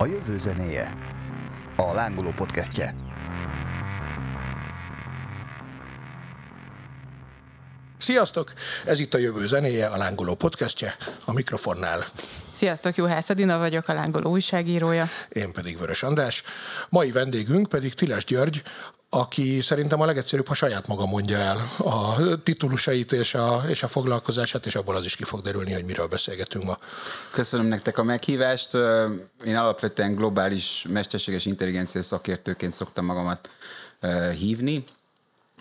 A jövő zenéje. A lángoló podcastje. Sziasztok! Ez itt a jövő zenéje, a lángoló podcastje, a mikrofonnál. Sziasztok, Juhász Adina vagyok, a lángoló újságírója. Én pedig Vörös András. Mai vendégünk pedig Tiles György, aki szerintem a legegyszerűbb, ha saját maga mondja el a titulusait és a, és a foglalkozását, és abból az is ki fog derülni, hogy miről beszélgetünk ma. Köszönöm nektek a meghívást. Én alapvetően globális mesterséges intelligencia szakértőként szoktam magamat hívni.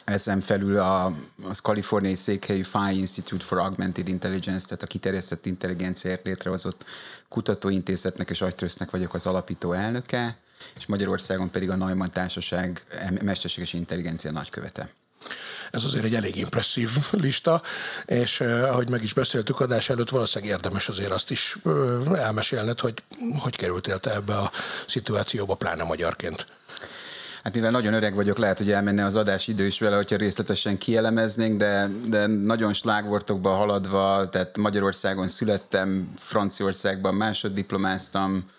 Ezen felül a, az kaliforniai székhelyű Phi Institute for Augmented Intelligence, tehát a kiterjesztett intelligenciáért létrehozott kutatóintézetnek és agytrösznek vagyok az alapító elnöke és Magyarországon pedig a Neumann Társaság mesterséges intelligencia nagykövete. Ez azért egy elég impresszív lista, és eh, ahogy meg is beszéltük adás előtt, valószínűleg érdemes azért azt is eh, elmesélned, hogy hogy kerültél te ebbe a szituációba, pláne magyarként. Hát mivel nagyon öreg vagyok, lehet, hogy elmenne az adás idő is vele, hogyha részletesen kielemeznénk, de, de nagyon slágvortokba haladva, tehát Magyarországon születtem, Franciaországban másoddiplomáztam,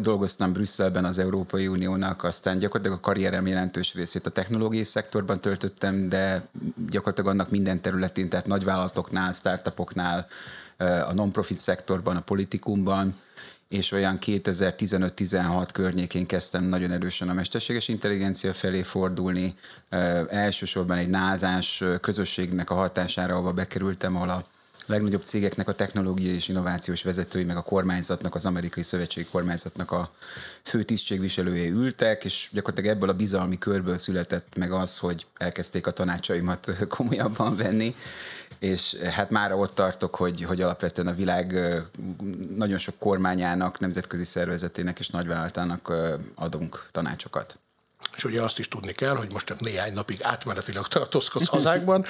dolgoztam Brüsszelben az Európai Uniónak, aztán gyakorlatilag a karrierem jelentős részét a technológiai szektorban töltöttem, de gyakorlatilag annak minden területén, tehát nagyvállalatoknál, startupoknál, a non-profit szektorban, a politikumban, és olyan 2015-16 környékén kezdtem nagyon erősen a mesterséges intelligencia felé fordulni. Elsősorban egy názás közösségnek a hatására, ahova bekerültem, ahol a legnagyobb cégeknek a technológiai és innovációs vezetői, meg a kormányzatnak, az amerikai szövetségi kormányzatnak a fő tisztségviselője ültek, és gyakorlatilag ebből a bizalmi körből született meg az, hogy elkezdték a tanácsaimat komolyabban venni, és hát már ott tartok, hogy, hogy alapvetően a világ nagyon sok kormányának, nemzetközi szervezetének és nagyvállalatának adunk tanácsokat. És ugye azt is tudni kell, hogy most csak néhány napig átmenetileg tartózkodsz hazánkban,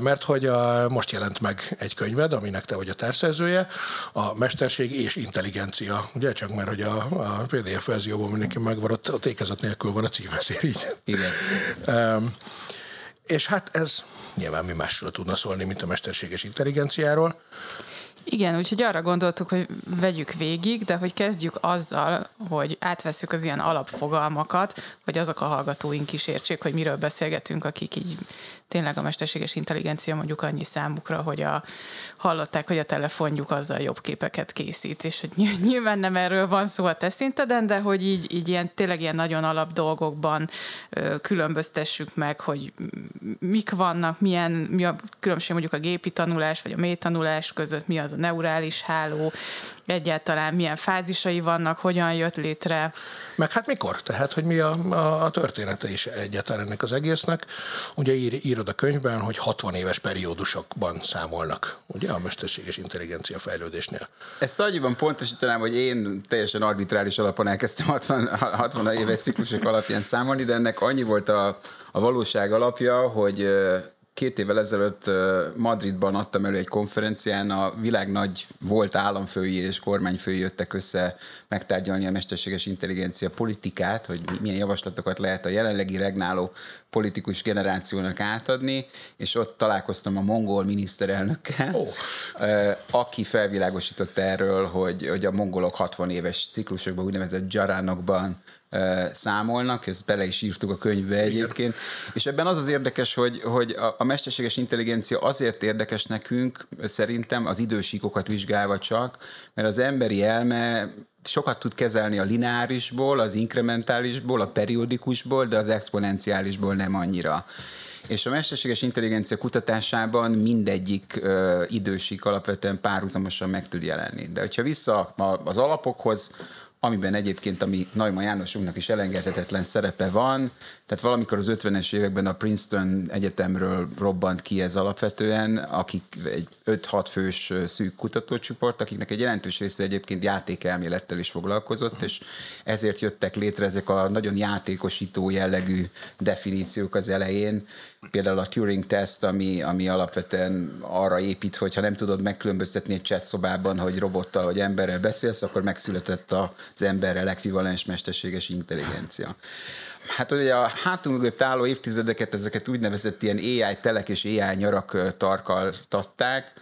mert hogy a, most jelent meg egy könyved, aminek te vagy a társzerzője, a Mesterség és Intelligencia. Ugye csak mert hogy a, a PDF verzióban mindenki megvan, ott, ott ékezet nélkül van a cím, ezért így. Igen. Um, és hát ez nyilván mi másról tudna szólni, mint a mesterséges intelligenciáról. Igen, úgyhogy arra gondoltuk, hogy vegyük végig, de hogy kezdjük azzal, hogy átveszük az ilyen alapfogalmakat, hogy azok a hallgatóink is értsék, hogy miről beszélgetünk, akik így tényleg a mesterséges intelligencia mondjuk annyi számukra, hogy a, hallották, hogy a telefonjuk azzal jobb képeket készít, és hogy nyilván nem erről van szó a te szinteden, de hogy így, így ilyen, tényleg ilyen nagyon alap dolgokban ö, különböztessük meg, hogy mik vannak, milyen, mi a különbség mondjuk a gépi tanulás, vagy a mély tanulás között, mi az a neurális háló, egyáltalán milyen fázisai vannak, hogyan jött létre. Meg hát mikor? Tehát, hogy mi a, a, a története is egyáltalán ennek az egésznek. Ugye ír, írod a könyvben, hogy 60 éves periódusokban számolnak, ugye a mesterséges intelligencia fejlődésnél. Ezt annyiban pontosítanám, hogy én teljesen arbitrális alapon elkezdtem 60, 60 éves ciklusok alapján számolni, de ennek annyi volt a, a valóság alapja, hogy két évvel ezelőtt Madridban adtam elő egy konferencián, a világ nagy volt államfői és kormányfői jöttek össze megtárgyalni a mesterséges intelligencia politikát, hogy milyen javaslatokat lehet a jelenlegi regnáló politikus generációnak átadni, és ott találkoztam a mongol miniszterelnökkel, oh. aki felvilágosított erről, hogy, hogy a mongolok 60 éves ciklusokban, úgynevezett jaránokban számolnak, ezt bele is írtuk a könyvbe egyébként, és ebben az az érdekes, hogy, hogy a, mesterséges intelligencia azért érdekes nekünk, szerintem az idősíkokat vizsgálva csak, mert az emberi elme sokat tud kezelni a lineárisból, az inkrementálisból, a periódikusból, de az exponenciálisból nem annyira. És a mesterséges intelligencia kutatásában mindegyik ö, idősík alapvetően párhuzamosan meg tud jelenni. De hogyha vissza az alapokhoz, amiben egyébként a mi Naima Jánosunknak is elengedhetetlen szerepe van. Tehát valamikor az 50-es években a Princeton Egyetemről robbant ki ez alapvetően, akik egy 5-6 fős szűk kutatócsoport, akiknek egy jelentős része egyébként játékelmélettel is foglalkozott, és ezért jöttek létre ezek a nagyon játékosító jellegű definíciók az elején, például a Turing teszt, ami, ami alapvetően arra épít, hogy ha nem tudod megkülönböztetni egy chat szobában, hogy robottal vagy emberrel beszélsz, akkor megszületett az emberrel ekvivalens mesterséges intelligencia. Hát ugye a hátunk mögött álló évtizedeket, ezeket úgynevezett ilyen AI telek és AI nyarak tarkaltatták,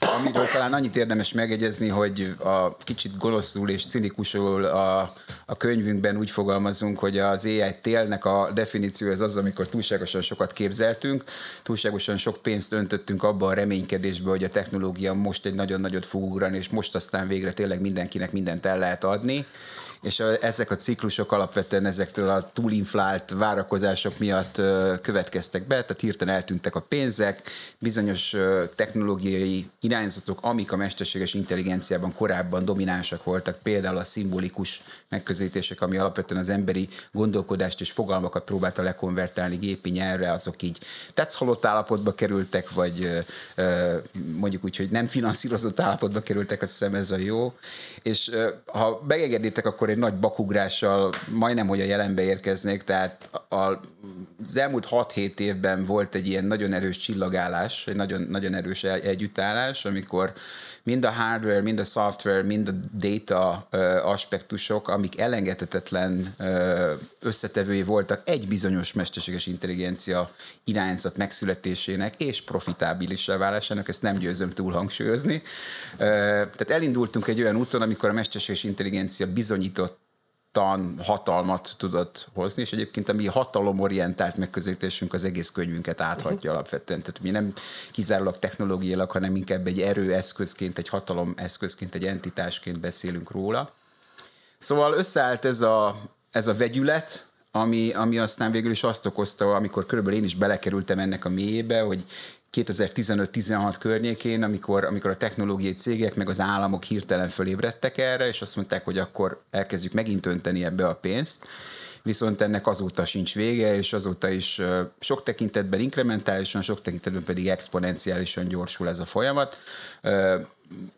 amiről talán annyit érdemes megegyezni, hogy a kicsit gonoszul és cinikusul a, a könyvünkben úgy fogalmazunk, hogy az AI télnek a definíció az az, amikor túlságosan sokat képzeltünk, túlságosan sok pénzt öntöttünk abba a reménykedésbe, hogy a technológia most egy nagyon nagyot fog ugrani, és most aztán végre tényleg mindenkinek mindent el lehet adni és a, ezek a ciklusok alapvetően ezektől a túlinflált várakozások miatt következtek be, tehát hirtelen eltűntek a pénzek, bizonyos technológiai irányzatok, amik a mesterséges intelligenciában korábban dominánsak voltak, például a szimbolikus megközelítések, ami alapvetően az emberi gondolkodást és fogalmakat próbálta lekonvertálni gépi nyelvre, azok így tetszhalott állapotba kerültek, vagy mondjuk úgy, hogy nem finanszírozott állapotba kerültek, azt hiszem ez a jó. És ha megengednétek, akkor egy nagy bakugrással majdnem, hogy a jelenbe érkeznék, tehát a, az elmúlt 6-7 évben volt egy ilyen nagyon erős csillagállás, egy nagyon, nagyon erős együttállás, amikor mind a hardware, mind a software, mind a data aspektusok, amik elengedhetetlen összetevői voltak egy bizonyos mesterséges intelligencia irányzat megszületésének és profitábilissá válásának, ezt nem győzöm túl hangsúlyozni. Tehát elindultunk egy olyan úton, amikor a mesterséges intelligencia bizonyított tan hatalmat tudott hozni, és egyébként a mi hatalomorientált megközelítésünk az egész könyvünket áthatja uh-huh. alapvetően. Tehát mi nem kizárólag technológiailag, hanem inkább egy erőeszközként, egy hatalom eszközként, egy entitásként beszélünk róla. Szóval összeállt ez a, ez a vegyület, ami, ami aztán végül is azt okozta, amikor körülbelül én is belekerültem ennek a mélyébe, hogy 2015-16 környékén, amikor, amikor a technológiai cégek meg az államok hirtelen fölébredtek erre, és azt mondták, hogy akkor elkezdjük megint önteni ebbe a pénzt, viszont ennek azóta sincs vége, és azóta is sok tekintetben inkrementálisan, sok tekintetben pedig exponenciálisan gyorsul ez a folyamat.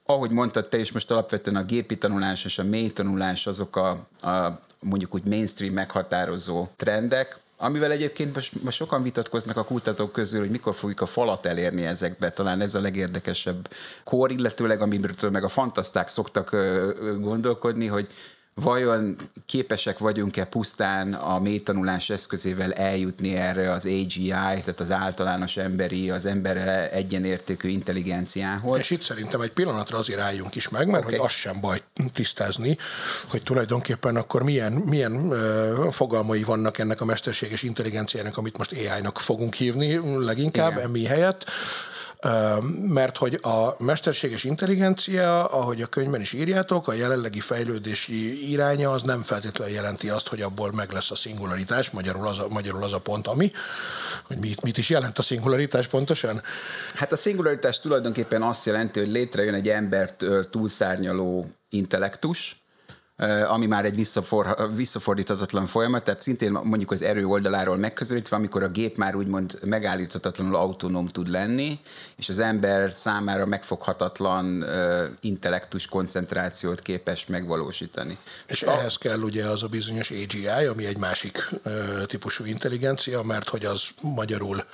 Ahogy mondtad te is, most alapvetően a gépi tanulás és a mély tanulás azok a, a mondjuk úgy mainstream meghatározó trendek, amivel egyébként most, most sokan vitatkoznak a kutatók közül, hogy mikor fogjuk a falat elérni ezekbe. Talán ez a legérdekesebb kor, illetőleg amiről meg a fantaszták szoktak gondolkodni, hogy vajon képesek vagyunk-e pusztán a mélytanulás eszközével eljutni erre az AGI, tehát az általános emberi, az emberre egyenértékű intelligenciához. És itt szerintem egy pillanatra azért álljunk is meg, mert okay. hogy az sem baj tisztázni, hogy tulajdonképpen akkor milyen, milyen uh, fogalmai vannak ennek a mesterséges intelligenciának, amit most AI-nak fogunk hívni leginkább, emi helyett mert hogy a mesterséges intelligencia, ahogy a könyvben is írjátok, a jelenlegi fejlődési iránya az nem feltétlenül jelenti azt, hogy abból meg lesz a szingularitás, magyarul az a, magyarul az a pont, ami, hogy mit, mit is jelent a szingularitás pontosan? Hát a szingularitás tulajdonképpen azt jelenti, hogy létrejön egy embert túlszárnyaló intellektus, ami már egy visszafor, visszafordíthatatlan folyamat, tehát szintén mondjuk az erő oldaláról megközelítve, amikor a gép már úgymond megállíthatatlanul autonóm tud lenni, és az ember számára megfoghatatlan intellektus koncentrációt képes megvalósítani. És a... ehhez kell ugye az a bizonyos AGI, ami egy másik típusú intelligencia, mert hogy az magyarul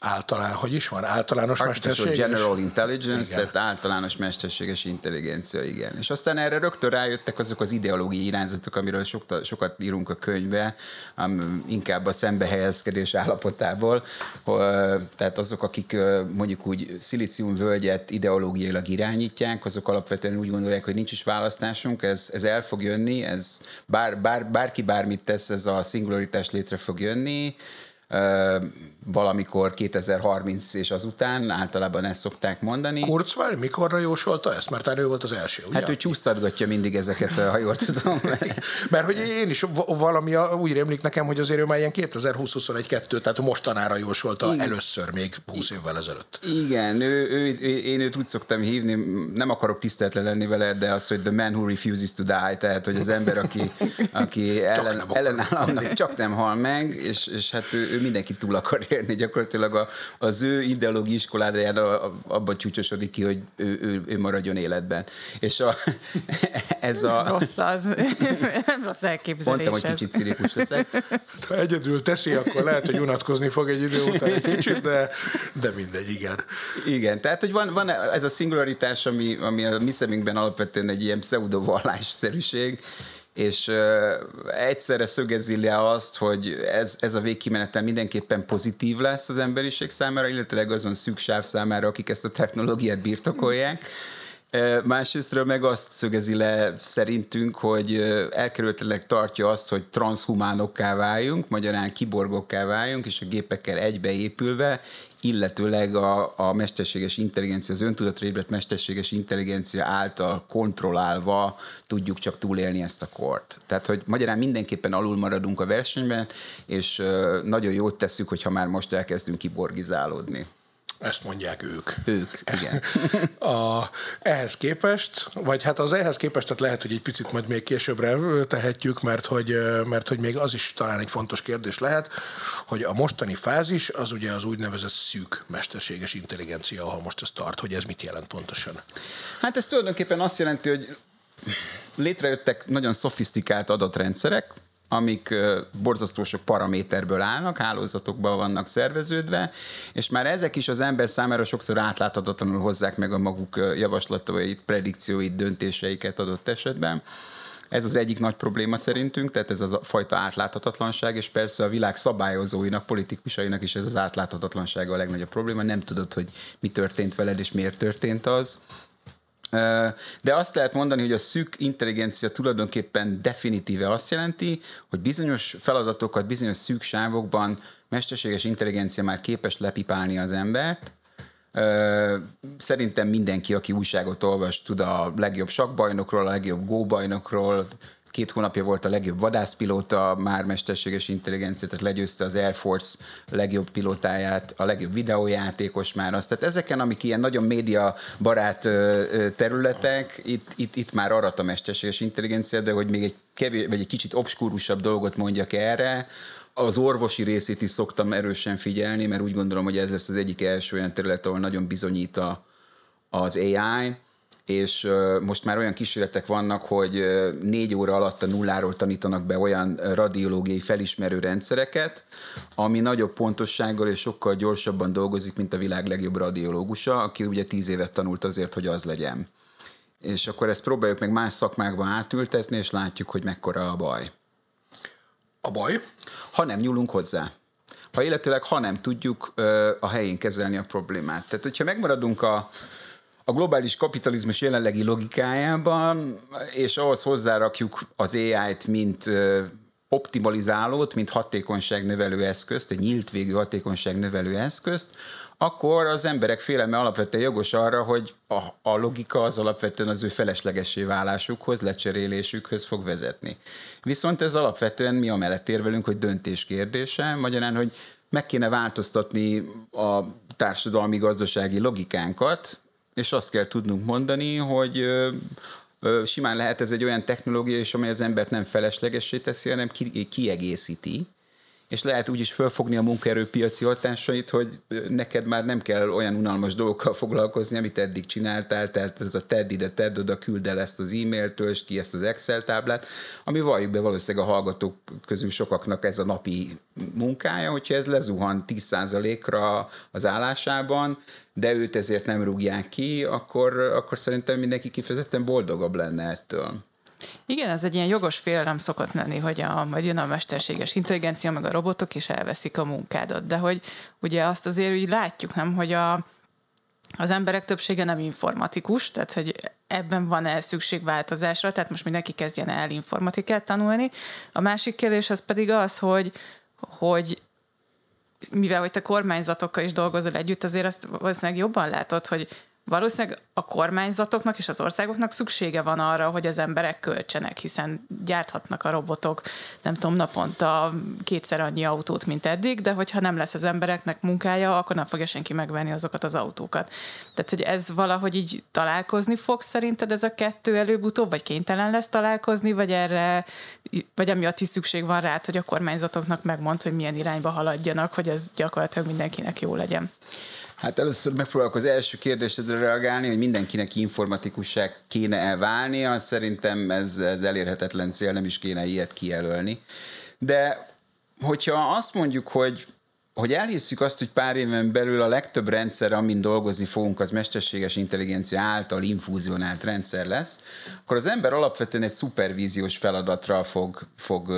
általán, hogy is van, általános mesterséges? General Intelligence, igen. tehát általános mesterséges intelligencia, igen. És aztán erre rögtön rájöttek azok az ideológiai irányzatok, amiről sokat, sokat írunk a könyvbe, inkább a szembehelyezkedés állapotából, tehát azok, akik mondjuk úgy völgyet ideológiailag irányítják, azok alapvetően úgy gondolják, hogy nincs is választásunk, ez, ez el fog jönni, ez bár, bár, bárki bármit tesz, ez a szingularitás létre fog jönni, valamikor 2030 és azután, általában ezt szokták mondani. Kurzweil mikorra jósolta ezt? Mert ő volt az első, ugye? Hát ő csúsztatgatja mindig ezeket, ha jól tudom. Mert hogy én is valami úgy rémlik nekem, hogy azért ő már ilyen 2020-21-2, tehát mostanára jósolta Igen. először még 20 évvel ezelőtt. Igen, ő, ő, én őt úgy szoktam hívni, nem akarok tiszteletlen lenni vele, de az, hogy the man who refuses to die, tehát hogy az ember, aki, aki ellen, ellenáll annak, csak nem hal meg, és, és hát ő, ő mindenki túl akar érni, gyakorlatilag a, az ő ideológiai iskolájára abban csúcsosodik ki, hogy ő, ő, ő maradjon életben. És a, ez a... Rossz az, nem rossz elképzelés. Mondtam, hogy kicsit szirikus leszek. Ha egyedül teszi, akkor lehet, hogy unatkozni fog egy idő után egy kicsit, de, de mindegy, igen. Igen, tehát hogy van, van ez a szingularitás, ami, ami a mi szemünkben alapvetően egy ilyen pseudo-vallásszerűség, és uh, egyszerre szögezi le azt, hogy ez, ez a végkimenetel mindenképpen pozitív lesz az emberiség számára, illetve azon szűk sáv számára, akik ezt a technológiát birtokolják. Másrésztről meg azt szögezi le szerintünk, hogy elkerületileg tartja azt, hogy transhumánokká váljunk, magyarán kiborgokká váljunk, és a gépekkel egybeépülve, illetőleg a, a mesterséges intelligencia, az öntudatra ébredt mesterséges intelligencia által kontrollálva tudjuk csak túlélni ezt a kort. Tehát, hogy magyarán mindenképpen alul maradunk a versenyben, és nagyon jót tesszük, hogyha már most elkezdünk kiborgizálódni. Ezt mondják ők. Ők, igen. A, ehhez képest, vagy hát az ehhez képest, tehát lehet, hogy egy picit majd még későbbre tehetjük, mert hogy, mert hogy még az is talán egy fontos kérdés lehet, hogy a mostani fázis az ugye az úgynevezett szűk mesterséges intelligencia, ahol most ez tart, hogy ez mit jelent pontosan? Hát ez tulajdonképpen azt jelenti, hogy létrejöttek nagyon szofisztikált adatrendszerek, amik borzasztó sok paraméterből állnak, hálózatokban vannak szerveződve, és már ezek is az ember számára sokszor átláthatatlanul hozzák meg a maguk javaslatait, predikcióit, döntéseiket adott esetben. Ez az egyik nagy probléma szerintünk, tehát ez a fajta átláthatatlanság, és persze a világ szabályozóinak, politikusainak is ez az átláthatatlanság a legnagyobb probléma. Nem tudod, hogy mi történt veled, és miért történt az. De azt lehet mondani, hogy a szűk intelligencia tulajdonképpen definitíve azt jelenti, hogy bizonyos feladatokat bizonyos szűk sávokban mesterséges intelligencia már képes lepipálni az embert, Szerintem mindenki, aki újságot olvas, tud a legjobb sakbajnokról, a legjobb góbajnokról, két hónapja volt a legjobb vadászpilóta, már mesterséges intelligencia, tehát legyőzte az Air Force legjobb pilótáját, a legjobb videójátékos már azt. Tehát ezeken, amik ilyen nagyon média barát területek, itt, itt, itt már arat a mesterséges intelligencia, de hogy még egy kevés, vagy egy kicsit obskúrusabb dolgot mondjak erre, az orvosi részét is szoktam erősen figyelni, mert úgy gondolom, hogy ez lesz az egyik első olyan terület, ahol nagyon bizonyít a, az AI, és most már olyan kísérletek vannak, hogy négy óra alatt a nulláról tanítanak be olyan radiológiai felismerő rendszereket, ami nagyobb pontossággal és sokkal gyorsabban dolgozik, mint a világ legjobb radiológusa, aki ugye tíz évet tanult azért, hogy az legyen. És akkor ezt próbáljuk meg más szakmákba átültetni, és látjuk, hogy mekkora a baj. A baj? Ha nem nyúlunk hozzá. Ha illetőleg, ha nem tudjuk a helyén kezelni a problémát. Tehát, hogyha megmaradunk a, a globális kapitalizmus jelenlegi logikájában, és ahhoz hozzárakjuk az AI-t, mint optimalizálót, mint hatékonyságnövelő eszközt, egy nyílt végű hatékonyságnövelő eszközt, akkor az emberek félelme alapvetően jogos arra, hogy a, a logika az alapvetően az ő feleslegesé válásukhoz, lecserélésükhöz fog vezetni. Viszont ez alapvetően mi amellett érvelünk, hogy döntés kérdése, magyarán, hogy meg kéne változtatni a társadalmi-gazdasági logikánkat, és azt kell tudnunk mondani, hogy simán lehet ez egy olyan technológia is, amely az embert nem feleslegessé teszi, hanem kiegészíti és lehet úgy is fölfogni a munkaerőpiaci hatásait, hogy neked már nem kell olyan unalmas dolgokkal foglalkozni, amit eddig csináltál, tehát ez a tedd ide, tedd oda, küld el ezt az e-mailt, töltsd ki ezt az Excel táblát, ami valljuk be valószínűleg a hallgatók közül sokaknak ez a napi munkája, hogyha ez lezuhan 10%-ra az állásában, de őt ezért nem rúgják ki, akkor, akkor szerintem mindenki kifejezetten boldogabb lenne ettől. Igen, ez egy ilyen jogos félelem szokott lenni, hogy a, majd jön a mesterséges intelligencia, meg a robotok, és elveszik a munkádat. De hogy ugye azt azért úgy látjuk, nem, hogy a, az emberek többsége nem informatikus, tehát hogy ebben van-e szükség változásra, tehát most mindenki kezdjen el informatikát tanulni. A másik kérdés az pedig az, hogy, hogy mivel hogy te kormányzatokkal is dolgozol együtt, azért azt valószínűleg jobban látod, hogy valószínűleg a kormányzatoknak és az országoknak szüksége van arra, hogy az emberek költsenek, hiszen gyárthatnak a robotok, nem tudom, naponta kétszer annyi autót, mint eddig, de hogyha nem lesz az embereknek munkája, akkor nem fogja senki megvenni azokat az autókat. Tehát, hogy ez valahogy így találkozni fog szerinted ez a kettő előbb-utóbb, vagy kénytelen lesz találkozni, vagy erre, vagy amiatt is szükség van rá, hogy a kormányzatoknak megmond, hogy milyen irányba haladjanak, hogy ez gyakorlatilag mindenkinek jó legyen. Hát először megpróbálok az első kérdésedre reagálni, hogy mindenkinek informatikussá kéne elválnia. Szerintem ez, ez elérhetetlen cél, nem is kéne ilyet kijelölni. De hogyha azt mondjuk, hogy hogy elhisszük azt, hogy pár éven belül a legtöbb rendszer, amin dolgozni fogunk, az mesterséges intelligencia által infúzionált rendszer lesz, akkor az ember alapvetően egy szupervíziós feladatra fog, fog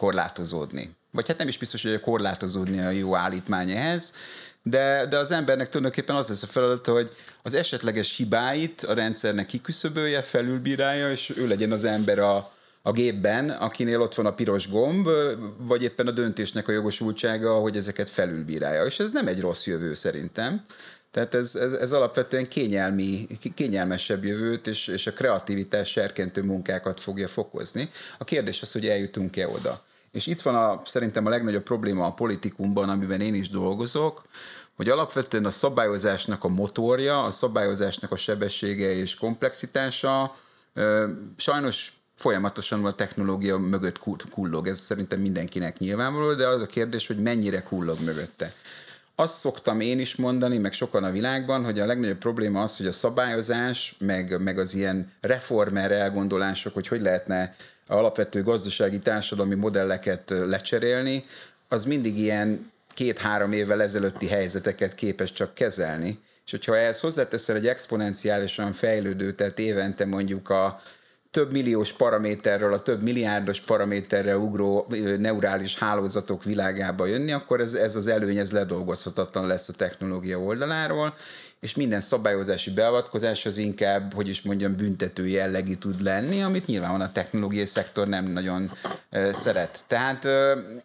korlátozódni. Vagy hát nem is biztos, hogy korlátozódni a jó állítmány ehhez, de, de az embernek tulajdonképpen az lesz a feladata, hogy az esetleges hibáit a rendszernek kiküszöbölje, felülbírálja, és ő legyen az ember a, a gépben, akinél ott van a piros gomb, vagy éppen a döntésnek a jogosultsága, hogy ezeket felülbírálja. És ez nem egy rossz jövő szerintem. Tehát ez, ez, ez alapvetően kényelmi, kényelmesebb jövőt és, és a kreativitás serkentő munkákat fogja fokozni. A kérdés az, hogy eljutunk-e oda. És itt van a, szerintem a legnagyobb probléma a politikumban, amiben én is dolgozok, hogy alapvetően a szabályozásnak a motorja, a szabályozásnak a sebessége és komplexitása sajnos folyamatosan a technológia mögött kullog. Ez szerintem mindenkinek nyilvánvaló, de az a kérdés, hogy mennyire kullog mögötte. Azt szoktam én is mondani, meg sokan a világban, hogy a legnagyobb probléma az, hogy a szabályozás, meg, meg az ilyen reformer elgondolások, hogy hogy lehetne alapvető gazdasági társadalmi modelleket lecserélni, az mindig ilyen két-három évvel ezelőtti helyzeteket képes csak kezelni. És hogyha ehhez hozzáteszel egy exponenciálisan fejlődő, tehát évente mondjuk a több milliós paraméterről a több milliárdos paraméterre ugró neurális hálózatok világába jönni, akkor ez, ez az előny ez ledolgozhatatlan lesz a technológia oldaláról, és minden szabályozási beavatkozás az inkább, hogy is mondjam, büntető jellegű tud lenni, amit nyilván a technológiai szektor nem nagyon szeret. Tehát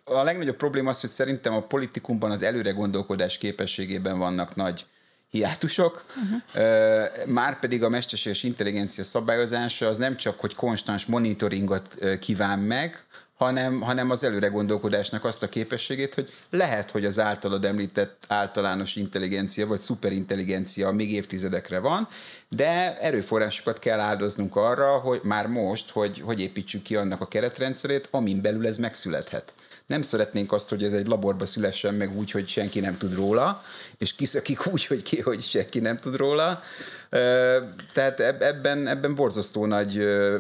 a legnagyobb probléma az, hogy szerintem a politikumban az előre gondolkodás képességében vannak nagy hiátusok, uh-huh. már pedig a mesterséges intelligencia szabályozása az nem csak, hogy konstans monitoringot kíván meg, hanem, hanem az előre gondolkodásnak azt a képességét, hogy lehet, hogy az általad említett általános intelligencia vagy szuperintelligencia még évtizedekre van, de erőforrásokat kell áldoznunk arra, hogy már most, hogy, hogy építsük ki annak a keretrendszerét, amin belül ez megszülethet. Nem szeretnénk azt, hogy ez egy laborba szülessen meg úgy, hogy senki nem tud róla, és kiszakik úgy, hogy, ki, hogy senki nem tud róla. Tehát ebben, ebben borzasztó nagy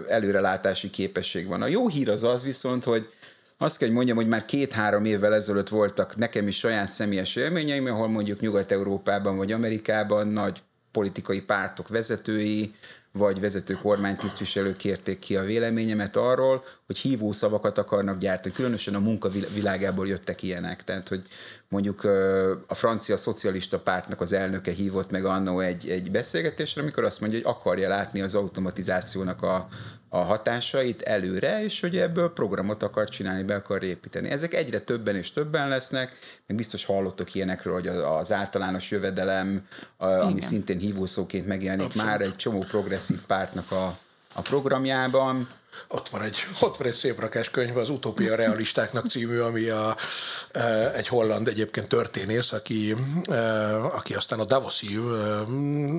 előrelátási képesség van. A jó hír az az viszont, hogy azt kell, hogy mondjam, hogy már két-három évvel ezelőtt voltak nekem is saját személyes élményeim, ahol mondjuk Nyugat-Európában vagy Amerikában nagy politikai pártok vezetői, vagy vezető kormánytisztviselők kérték ki a véleményemet arról, hogy hívó szavakat akarnak gyártani. Különösen a munkavilágából jöttek ilyenek. Tehát, hogy mondjuk a francia szocialista pártnak az elnöke hívott meg annó egy, egy beszélgetésre, amikor azt mondja, hogy akarja látni az automatizációnak a, a hatásait előre, és hogy ebből programot akar csinálni, be akar építeni. Ezek egyre többen és többen lesznek, meg biztos hallottok ilyenekről, hogy az általános jövedelem, ami Igen. szintén hívószóként megjelenik Abszolút. már egy csomó progresszív pártnak a, a programjában ott van egy, ott van egy szép rakás könyv, az Utópia realistáknak című, ami a, e, egy holland egyébként történész, aki, e, aki aztán a Davoszi e,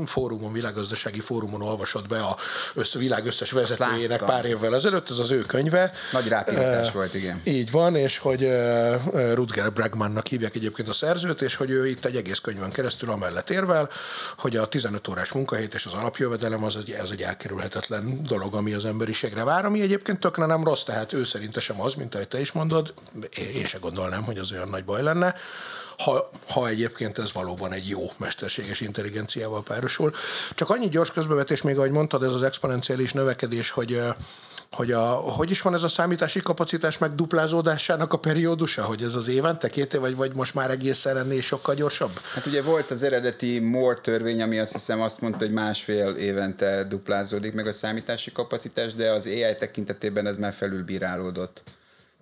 fórumon, világgazdasági fórumon olvasott be a össze, világ összes vezetőjének pár évvel ezelőtt, ez az ő könyve. Nagy rápillantás volt, igen. Így van, és hogy Rutger Bregmannak hívják egyébként a szerzőt, és hogy ő itt egy egész könyvön keresztül amellett érvel, hogy a 15 órás munkahét és az alapjövedelem az egy, az egy elkerülhetetlen dolog, ami az emberiségre vár, ami egyébként tökre nem rossz, tehát ő szerinte sem az, mint ahogy te is mondod, én se gondolnám, hogy az olyan nagy baj lenne, ha, ha egyébként ez valóban egy jó mesterséges intelligenciával párosul. Csak annyi gyors közbevetés még, ahogy mondtad, ez az exponenciális növekedés, hogy hogy a, hogy is van ez a számítási kapacitás meg duplázódásának a periódusa, hogy ez az évente, két év, vagy, vagy most már egészen ennél sokkal gyorsabb? Hát ugye volt az eredeti Moore törvény, ami azt hiszem azt mondta, hogy másfél évente duplázódik meg a számítási kapacitás, de az AI tekintetében ez már felülbírálódott.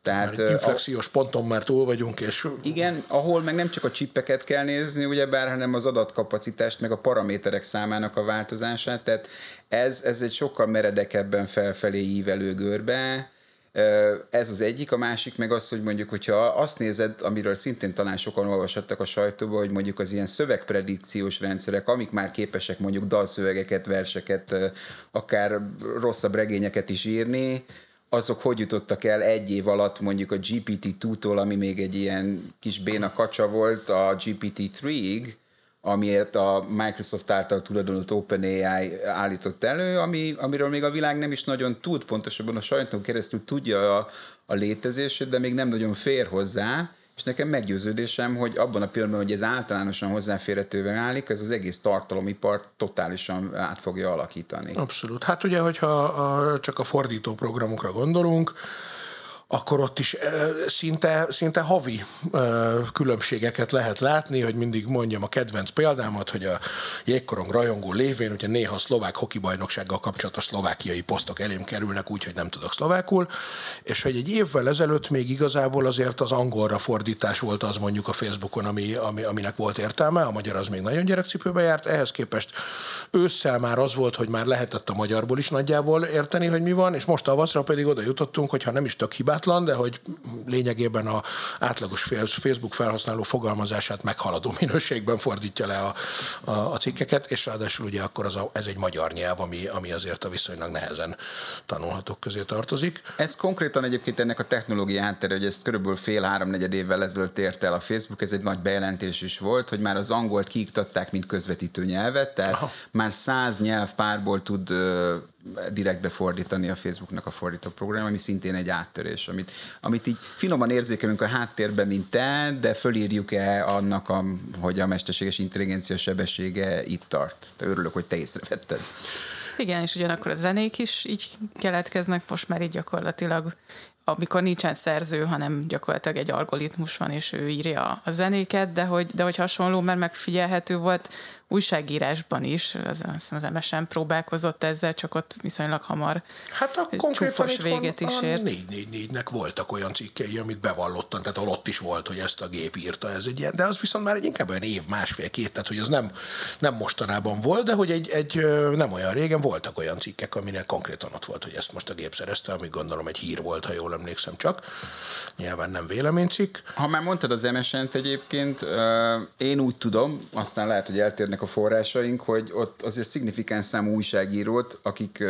Tehát, már inflexiós a, ponton már túl vagyunk, és... Igen, ahol meg nem csak a csippeket kell nézni, ugyebár, hanem az adatkapacitást, meg a paraméterek számának a változását, tehát ez, ez egy sokkal meredekebben felfelé ívelő görbe, ez az egyik, a másik meg az, hogy mondjuk, hogyha azt nézed, amiről szintén talán sokan olvashattak a sajtóba, hogy mondjuk az ilyen szövegpredikciós rendszerek, amik már képesek mondjuk dalszövegeket, verseket, akár rosszabb regényeket is írni, azok hogy jutottak el egy év alatt mondjuk a GPT-2-tól, ami még egy ilyen kis béna kacsa volt, a GPT-3-ig, amiért a Microsoft által tulajdonolt OpenAI állított elő, ami, amiről még a világ nem is nagyon tud, pontosabban a sajton keresztül tudja a, a létezését, de még nem nagyon fér hozzá, és nekem meggyőződésem, hogy abban a pillanatban, hogy ez általánosan hozzáférhetővé válik, ez az egész tartalomipart totálisan át fogja alakítani. Abszolút. Hát ugye, hogyha a, csak a fordító programokra gondolunk, akkor ott is szinte, szinte havi különbségeket lehet látni, hogy mindig mondjam a kedvenc példámat, hogy a jégkorong rajongó lévén, ugye néha a szlovák hoki bajnoksággal kapcsolatos szlovákiai posztok elém kerülnek úgy, hogy nem tudok szlovákul, és hogy egy évvel ezelőtt még igazából azért az angolra fordítás volt az mondjuk a Facebookon, ami, ami, aminek volt értelme, a magyar az még nagyon gyerekcipőbe járt, ehhez képest ősszel már az volt, hogy már lehetett a magyarból is nagyjából érteni, hogy mi van, és most tavaszra pedig oda jutottunk, hogy ha nem is tök hibás, hibátlan, de hogy lényegében a átlagos Facebook felhasználó fogalmazását meghaladó minőségben fordítja le a, a, a cikkeket, és ráadásul ugye akkor az a, ez egy magyar nyelv, ami, ami azért a viszonylag nehezen tanulhatók közé tartozik. Ez konkrétan egyébként ennek a technológia háttere, hogy ezt körülbelül fél-háromnegyed évvel ezelőtt ért el a Facebook, ez egy nagy bejelentés is volt, hogy már az angolt kiiktatták, mint közvetítő nyelvet, tehát Aha. már száz nyelv párból tud direktbe fordítani a Facebooknak a fordító program, ami szintén egy áttörés, amit, amit így finoman érzékelünk a háttérben, mint te, de fölírjuk-e annak, a, hogy a mesterséges intelligencia sebessége itt tart. Te örülök, hogy te észrevetted. Igen, és ugyanakkor a zenék is így keletkeznek, most már így gyakorlatilag amikor nincsen szerző, hanem gyakorlatilag egy algoritmus van, és ő írja a zenéket, de hogy, de hogy hasonló, mert megfigyelhető volt újságírásban is, az, az MSN próbálkozott ezzel, csak ott viszonylag hamar Hát a konkrétan véget is ért. 444-nek voltak olyan cikkei, amit bevallottan, tehát ott is volt, hogy ezt a gép írta, ez egy ilyen, de az viszont már egy inkább olyan év, másfél, két, tehát hogy az nem, nem mostanában volt, de hogy egy, egy nem olyan régen voltak olyan cikkek, aminek konkrétan ott volt, hogy ezt most a gép szerezte, ami gondolom egy hír volt, ha jól emlékszem csak. Nyilván nem véleménycikk. Ha már mondtad az MSN-t egyébként, én úgy tudom, aztán lehet, hogy eltérnek a forrásaink, hogy ott azért szignifikáns számú újságírót, akik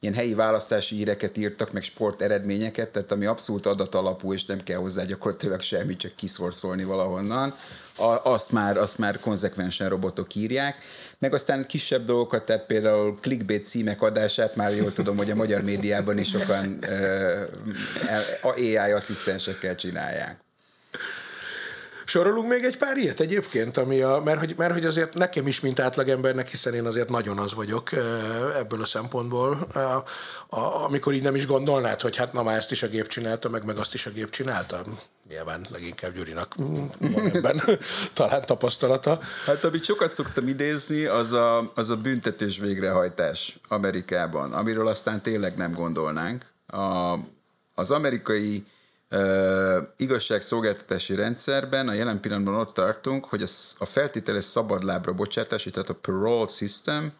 ilyen helyi választási híreket írtak, meg sport eredményeket, tehát ami abszolút adatalapú, és nem kell hozzá gyakorlatilag semmit, csak kiszorszolni valahonnan, a, azt, már, azt már konzekvensen robotok írják. Meg aztán kisebb dolgokat, tehát például clickbait címek adását, már jól tudom, hogy a magyar médiában is sokan uh, AI asszisztensekkel csinálják. Sorolunk még egy pár ilyet egyébként, ami a, mert, hogy, mert hogy azért nekem is, mint átlagembernek, hiszen én azért nagyon az vagyok ebből a szempontból, amikor így nem is gondolnád, hogy hát na már ezt is a gép csinálta, meg meg azt is a gép csinálta. Nyilván leginkább Gyurinak van ebben talán tapasztalata. Hát amit sokat szoktam idézni, az a, az a büntetés végrehajtás Amerikában, amiről aztán tényleg nem gondolnánk. A, az amerikai igazságszolgáltatási rendszerben a jelen pillanatban ott tartunk, hogy a feltételes szabadlábra bocsátási, tehát a parole system,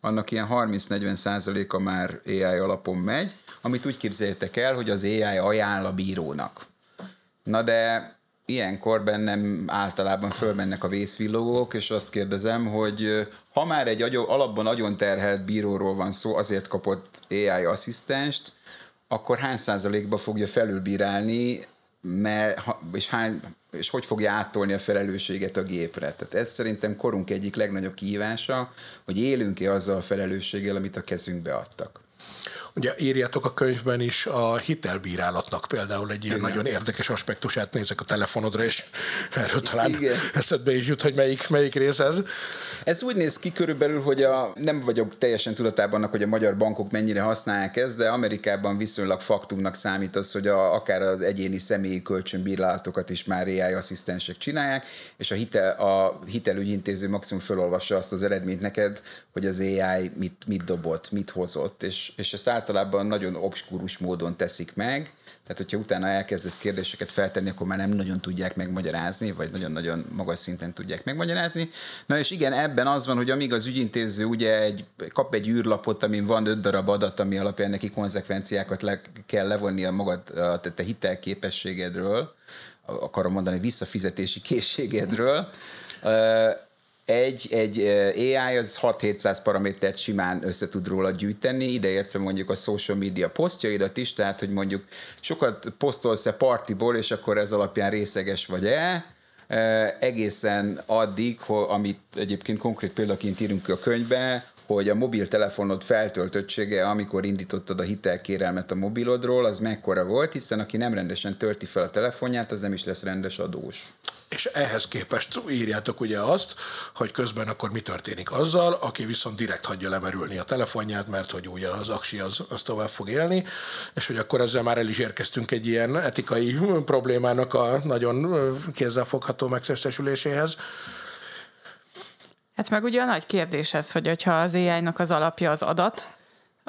annak ilyen 30-40 százaléka már AI alapon megy, amit úgy képzeljétek el, hogy az AI ajánl a bírónak. Na de ilyenkor bennem általában fölmennek a vészvillogók, és azt kérdezem, hogy ha már egy alapban nagyon terhelt bíróról van szó, azért kapott AI asszisztenst, akkor hány százalékba fogja felülbírálni, mert, és, hány, és hogy fogja áttolni a felelősséget a gépre. Tehát ez szerintem korunk egyik legnagyobb kihívása, hogy élünk-e azzal a felelősséggel, amit a kezünkbe adtak. Ugye írjátok a könyvben is a hitelbírálatnak például egy ilyen Igen. nagyon érdekes aspektusát nézek a telefonodra, és erről talán Igen. eszedbe is jut, hogy melyik, melyik rész ez. Ez úgy néz ki körülbelül, hogy a, nem vagyok teljesen tudatában annak, hogy a magyar bankok mennyire használják ezt, de Amerikában viszonylag faktumnak számít az, hogy a, akár az egyéni személyi kölcsönbírálatokat is már AI asszisztensek csinálják, és a, hitel, a hitelügyintéző maximum felolvassa azt az eredményt neked, hogy az AI mit, mit dobott, mit hozott, és, és ezt általában nagyon obskurus módon teszik meg, tehát, hogyha utána elkezdesz kérdéseket feltenni, akkor már nem nagyon tudják megmagyarázni, vagy nagyon-nagyon magas szinten tudják megmagyarázni. Na és igen, ebben az van, hogy amíg az ügyintéző ugye egy, kap egy űrlapot, amin van öt darab adat, ami alapján neki konzekvenciákat le, kell levonni a magad, a te hitelképességedről, akarom mondani, visszafizetési készségedről, egy, egy AI az 6-700 paramétert simán össze tud róla gyűjteni, ideértve mondjuk a social media posztjaidat is, tehát hogy mondjuk sokat posztolsz-e partiból, és akkor ez alapján részeges vagy-e, egészen addig, amit egyébként konkrét példaként írunk a könyvbe, hogy a mobiltelefonod feltöltöttsége, amikor indítottad a hitelkérelmet a mobilodról, az mekkora volt, hiszen aki nem rendesen tölti fel a telefonját, az nem is lesz rendes adós. És ehhez képest írjátok ugye azt, hogy közben akkor mi történik azzal, aki viszont direkt hagyja lemerülni a telefonját, mert hogy ugye az aksi az, az tovább fog élni, és hogy akkor ezzel már el is érkeztünk egy ilyen etikai problémának a nagyon kézzelfogható megtestesüléséhez. Hát meg ugye a nagy kérdés ez, hogy ha az AI-nak az alapja az adat,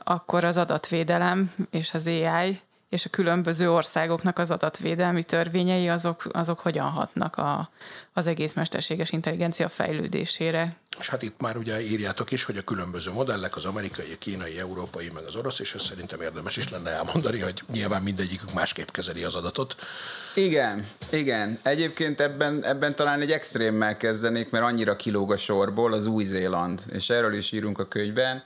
akkor az adatvédelem és az AI és a különböző országoknak az adatvédelmi törvényei, azok, azok hogyan hatnak a, az egész mesterséges intelligencia fejlődésére. És hát itt már ugye írjátok is, hogy a különböző modellek, az amerikai, a kínai, európai, meg az orosz, és ezt szerintem érdemes is lenne elmondani, hogy nyilván mindegyikük másképp kezeli az adatot. Igen, igen. Egyébként ebben, ebben talán egy extrémmel kezdenék, mert annyira kilóg a sorból az Új-Zéland, és erről is írunk a könyvben,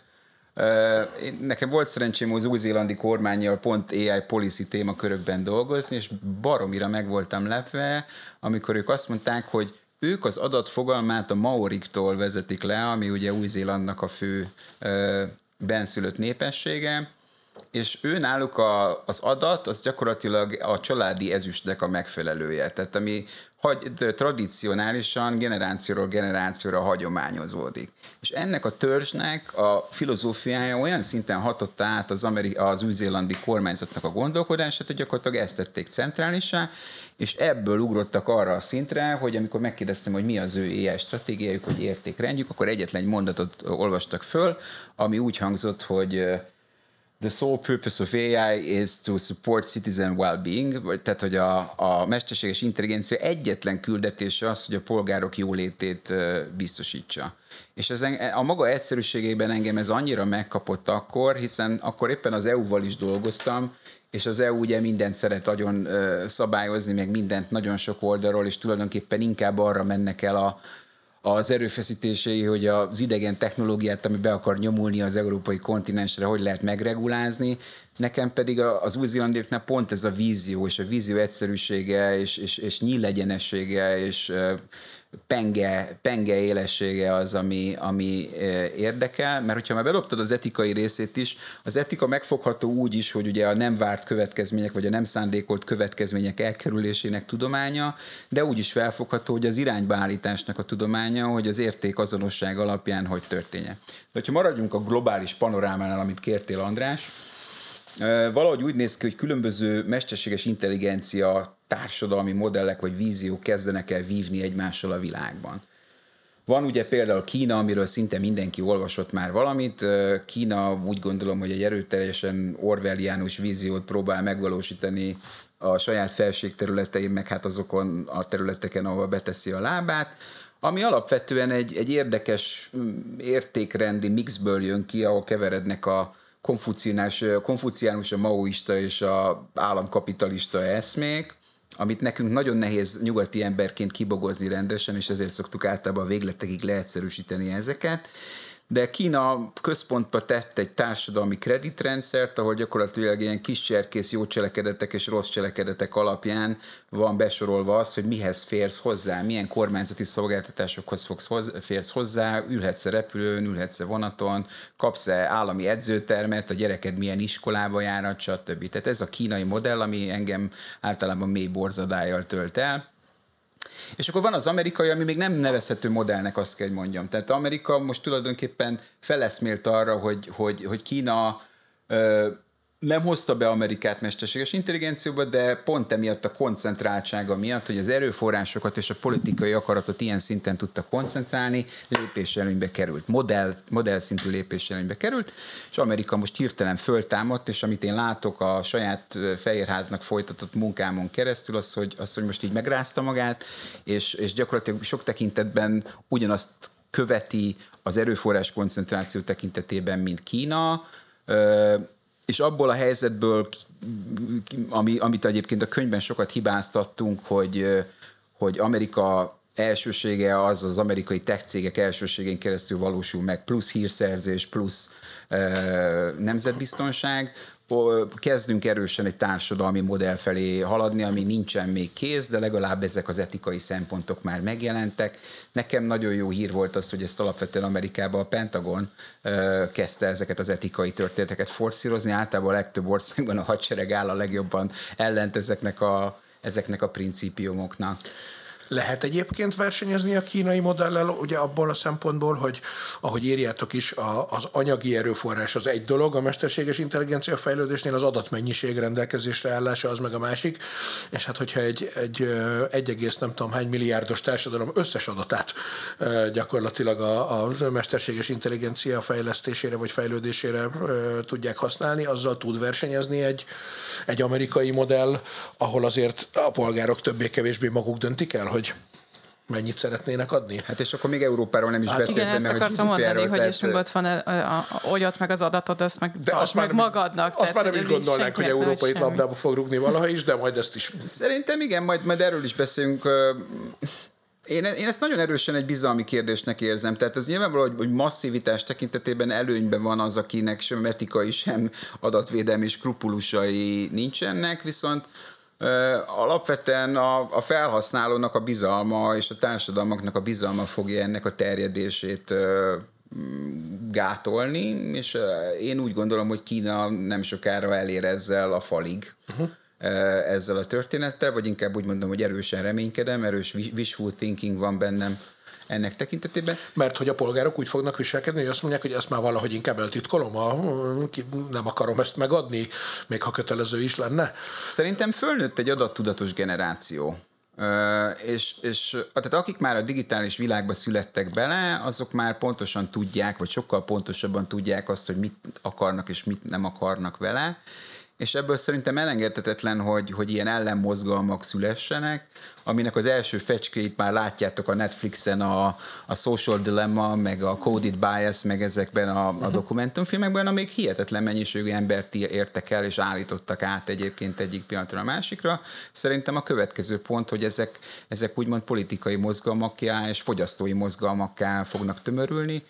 nekem volt szerencsém az új-zélandi kormányjal pont AI policy témakörökben dolgozni, és baromira meg voltam lepve, amikor ők azt mondták, hogy ők az adatfogalmát a maoriktól vezetik le, ami ugye Új-Zélandnak a fő benszülött népessége, és ő náluk a, az adat, az gyakorlatilag a családi ezüstnek a megfelelője. Tehát ami hagy, tradicionálisan generációról generációra hagyományozódik. És ennek a törzsnek a filozófiája olyan szinten hatotta át az, ameri- az új-zélandi kormányzatnak a gondolkodását, hogy gyakorlatilag ezt tették centrálisá, és ebből ugrottak arra a szintre, hogy amikor megkérdeztem, hogy mi az ő AI stratégiájuk, hogy értékrendjük, akkor egyetlen egy mondatot olvastak föl, ami úgy hangzott, hogy the sole purpose of AI is to support citizen well-being, tehát, hogy a, a mesterséges intelligencia egyetlen küldetése az, hogy a polgárok jólétét biztosítsa. És ez a maga egyszerűségében engem ez annyira megkapott akkor, hiszen akkor éppen az EU-val is dolgoztam, és az EU ugye mindent szeret nagyon szabályozni, meg mindent nagyon sok oldalról, és tulajdonképpen inkább arra mennek el a, az erőfeszítései, hogy az idegen technológiát, ami be akar nyomulni az európai kontinensre, hogy lehet megregulázni. Nekem pedig az új pont ez a vízió, és a vízió egyszerűsége, és, és, és nyílegyenessége, és penge, penge élessége az, ami, ami érdekel, mert hogyha már beloptad az etikai részét is, az etika megfogható úgy is, hogy ugye a nem várt következmények, vagy a nem szándékolt következmények elkerülésének tudománya, de úgy is felfogható, hogy az iránybeállításnak a tudománya, hogy az érték azonosság alapján hogy történje. De hogyha maradjunk a globális panorámánál, amit kértél András, valahogy úgy néz ki, hogy különböző mesterséges intelligencia társadalmi modellek vagy víziók kezdenek el vívni egymással a világban. Van ugye például Kína, amiről szinte mindenki olvasott már valamit. Kína úgy gondolom, hogy egy erőteljesen orwelliánus víziót próbál megvalósítani a saját felségterületein, meg hát azokon a területeken, ahol beteszi a lábát, ami alapvetően egy, egy érdekes mm, értékrendi mixből jön ki, ahol keverednek a, konfuciánus, konfuciánus a maoista és a államkapitalista eszmék, amit nekünk nagyon nehéz nyugati emberként kibogozni rendesen, és ezért szoktuk általában a végletekig leegyszerűsíteni ezeket de Kína központba tett egy társadalmi kreditrendszert, ahol gyakorlatilag ilyen kis cserkész jó cselekedetek és rossz cselekedetek alapján van besorolva az, hogy mihez férsz hozzá, milyen kormányzati szolgáltatásokhoz fogsz hozzá, férsz hozzá, ülhetsz-e repülőn, ülhetsz-e vonaton, kapsz-e állami edzőtermet, a gyereked milyen iskolába járat, stb. Tehát ez a kínai modell, ami engem általában mély borzadájjal tölt el és akkor van az amerikai, ami még nem nevezhető modellnek, azt kell, hogy mondjam. Tehát Amerika most tulajdonképpen feleszmélt arra, hogy, hogy, hogy Kína nem hozta be Amerikát mesterséges intelligencióba, de pont emiatt a koncentráltsága miatt, hogy az erőforrásokat és a politikai akaratot ilyen szinten tudta koncentrálni, lépéselőnybe került, modell, modell szintű lépéselőnybe került, és Amerika most hirtelen föltámadt, és amit én látok a saját Fehérháznak folytatott munkámon keresztül, az, hogy, az, hogy most így megrázta magát, és, és gyakorlatilag sok tekintetben ugyanazt követi az erőforrás koncentráció tekintetében, mint Kína, és abból a helyzetből, ami, amit egyébként a könyvben sokat hibáztattunk, hogy, hogy Amerika elsősége az az amerikai tech cégek elsőségén keresztül valósul meg, plusz hírszerzés, plusz nemzetbiztonság, kezdünk erősen egy társadalmi modell felé haladni, ami nincsen még kész, de legalább ezek az etikai szempontok már megjelentek. Nekem nagyon jó hír volt az, hogy ezt alapvetően Amerikában a Pentagon kezdte ezeket az etikai történeteket forszírozni. Általában a legtöbb országban a hadsereg áll a legjobban ellent ezeknek a, ezeknek a principiumoknak. Lehet egyébként versenyezni a kínai modellel, ugye abból a szempontból, hogy ahogy írjátok is, a, az anyagi erőforrás az egy dolog, a mesterséges intelligencia fejlődésnél az adatmennyiség rendelkezésre állása az meg a másik, és hát hogyha egy, egy, egy egész nem tudom hány milliárdos társadalom összes adatát gyakorlatilag a, a mesterséges intelligencia fejlesztésére vagy fejlődésére tudják használni, azzal tud versenyezni egy, egy amerikai modell, ahol azért a polgárok többé-kevésbé maguk döntik el, hogy mennyit szeretnének adni. Hát és akkor még Európáról nem is hát beszéltem. Igen, ezt akartam mondani, hogy tehát... és ott van, hogy ott meg az adatot, azt meg, de azt meg már, magadnak. Azt tehát, már nem is gondolnánk, hogy Európa itt labdába fog rúgni valaha is, de majd ezt is. Szerintem igen, majd, majd erről is beszélünk. Én, én ezt nagyon erősen egy bizalmi kérdésnek érzem. Tehát ez nyilvánvaló, hogy, hogy masszivitás tekintetében előnyben van az, akinek sem etikai, sem adatvédelmi skrupulusai nincsenek, viszont Alapvetően a, a felhasználónak a bizalma és a társadalmaknak a bizalma fogja ennek a terjedését gátolni, és én úgy gondolom, hogy Kína nem sokára elér ezzel a falig. Uh-huh ezzel a történettel, vagy inkább úgy mondom, hogy erősen reménykedem, erős wishful thinking van bennem ennek tekintetében. Mert hogy a polgárok úgy fognak viselkedni, hogy azt mondják, hogy ezt már valahogy inkább eltitkolom, a, nem akarom ezt megadni, még ha kötelező is lenne. Szerintem fölnőtt egy adattudatos generáció. Uh, és, és tehát akik már a digitális világba születtek bele, azok már pontosan tudják, vagy sokkal pontosabban tudják azt, hogy mit akarnak és mit nem akarnak vele, és ebből szerintem elengedhetetlen, hogy, hogy ilyen ellenmozgalmak szülessenek, aminek az első fecskéit már látjátok a Netflixen, a, a Social Dilemma, meg a Coded Bias, meg ezekben a, a mhm. dokumentumfilmekben, amik hihetetlen mennyiségű embert értek el, és állítottak át egyébként egyik pillanatra a másikra. Szerintem a következő pont, hogy ezek, ezek úgymond politikai mozgalmakká és fogyasztói mozgalmakká fognak tömörülni,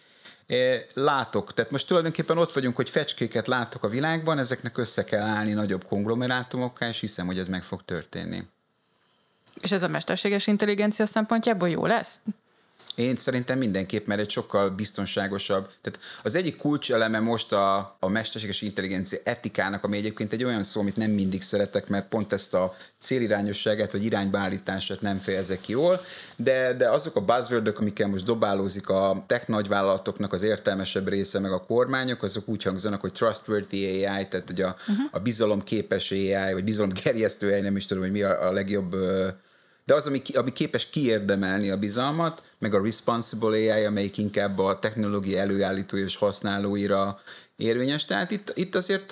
látok, tehát most tulajdonképpen ott vagyunk, hogy fecskéket látok a világban, ezeknek össze kell állni nagyobb konglomerátumokká, és hiszem, hogy ez meg fog történni. És ez a mesterséges intelligencia szempontjából jó lesz? Én szerintem mindenképp, mert egy sokkal biztonságosabb. Tehát az egyik kulcseleme most a, a mesterséges intelligencia etikának, ami egyébként egy olyan szó, amit nem mindig szeretek, mert pont ezt a célirányosságát vagy iránybeállítását nem fejezek ki jól, de, de azok a buzzwordok, amikkel most dobálózik a tech nagyvállalatoknak az értelmesebb része, meg a kormányok, azok úgy hangzanak, hogy trustworthy AI, tehát hogy a, uh-huh. a bizalomképes AI, vagy bizalomgerjesztő AI, nem is tudom, hogy mi a, a legjobb de az, ami, ami képes kiérdemelni a bizalmat, meg a responsible AI, amelyik inkább a technológia előállító és használóira érvényes. Tehát itt, itt azért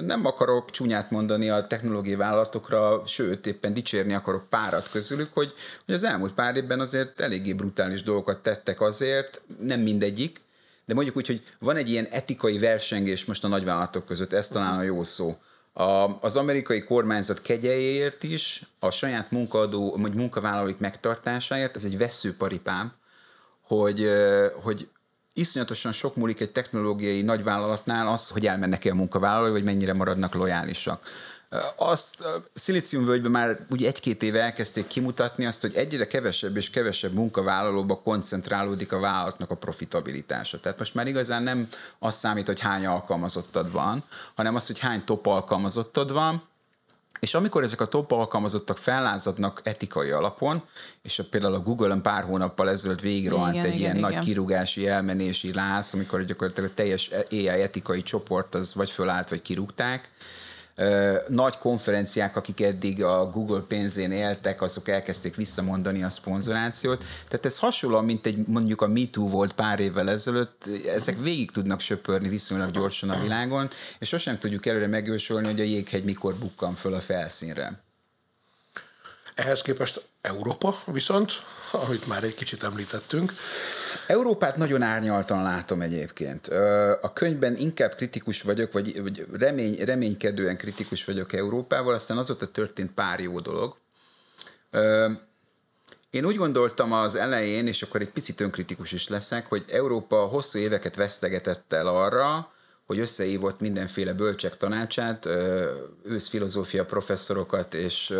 nem akarok csúnyát mondani a technológiai vállalatokra, sőt, éppen dicsérni akarok párat közülük, hogy, hogy az elmúlt pár évben azért eléggé brutális dolgokat tettek azért, nem mindegyik, de mondjuk úgy, hogy van egy ilyen etikai versengés most a nagyvállalatok között, ez talán a jó szó a, az amerikai kormányzat kegyeiért is, a saját munkaadó, vagy munkavállalóik megtartásáért, ez egy veszőparipám, hogy, hogy iszonyatosan sok múlik egy technológiai nagyvállalatnál az, hogy elmennek-e a munkavállalói, vagy mennyire maradnak lojálisak. Azt Szilíciumvölgyben már úgy egy-két éve elkezdték kimutatni azt, hogy egyre kevesebb és kevesebb munkavállalóba koncentrálódik a vállalatnak a profitabilitása. Tehát most már igazán nem az számít, hogy hány alkalmazottad van, hanem az, hogy hány top alkalmazottad van, és amikor ezek a top alkalmazottak fellázadnak etikai alapon, és például a Google-on pár hónappal ezelőtt végigrohant egy igen, ilyen igen. nagy kirúgási, elmenési láz, amikor gyakorlatilag a teljes AI etikai csoport az vagy fölállt, vagy kirúgták, nagy konferenciák, akik eddig a Google pénzén éltek, azok elkezdték visszamondani a szponzorációt. Tehát ez hasonlóan, mint egy mondjuk a MeToo volt pár évvel ezelőtt, ezek végig tudnak söpörni viszonylag gyorsan a világon, és sosem tudjuk előre megjósolni, hogy a jéghegy mikor bukkan föl a felszínre. Ehhez képest Európa viszont, amit már egy kicsit említettünk. Európát nagyon árnyaltan látom egyébként. A könyvben inkább kritikus vagyok, vagy, remény, reménykedően kritikus vagyok Európával, aztán azóta történt pár jó dolog. Én úgy gondoltam az elején, és akkor egy picit önkritikus is leszek, hogy Európa hosszú éveket vesztegetett el arra, hogy összeívott mindenféle bölcsek tanácsát, őszfilozófia professzorokat és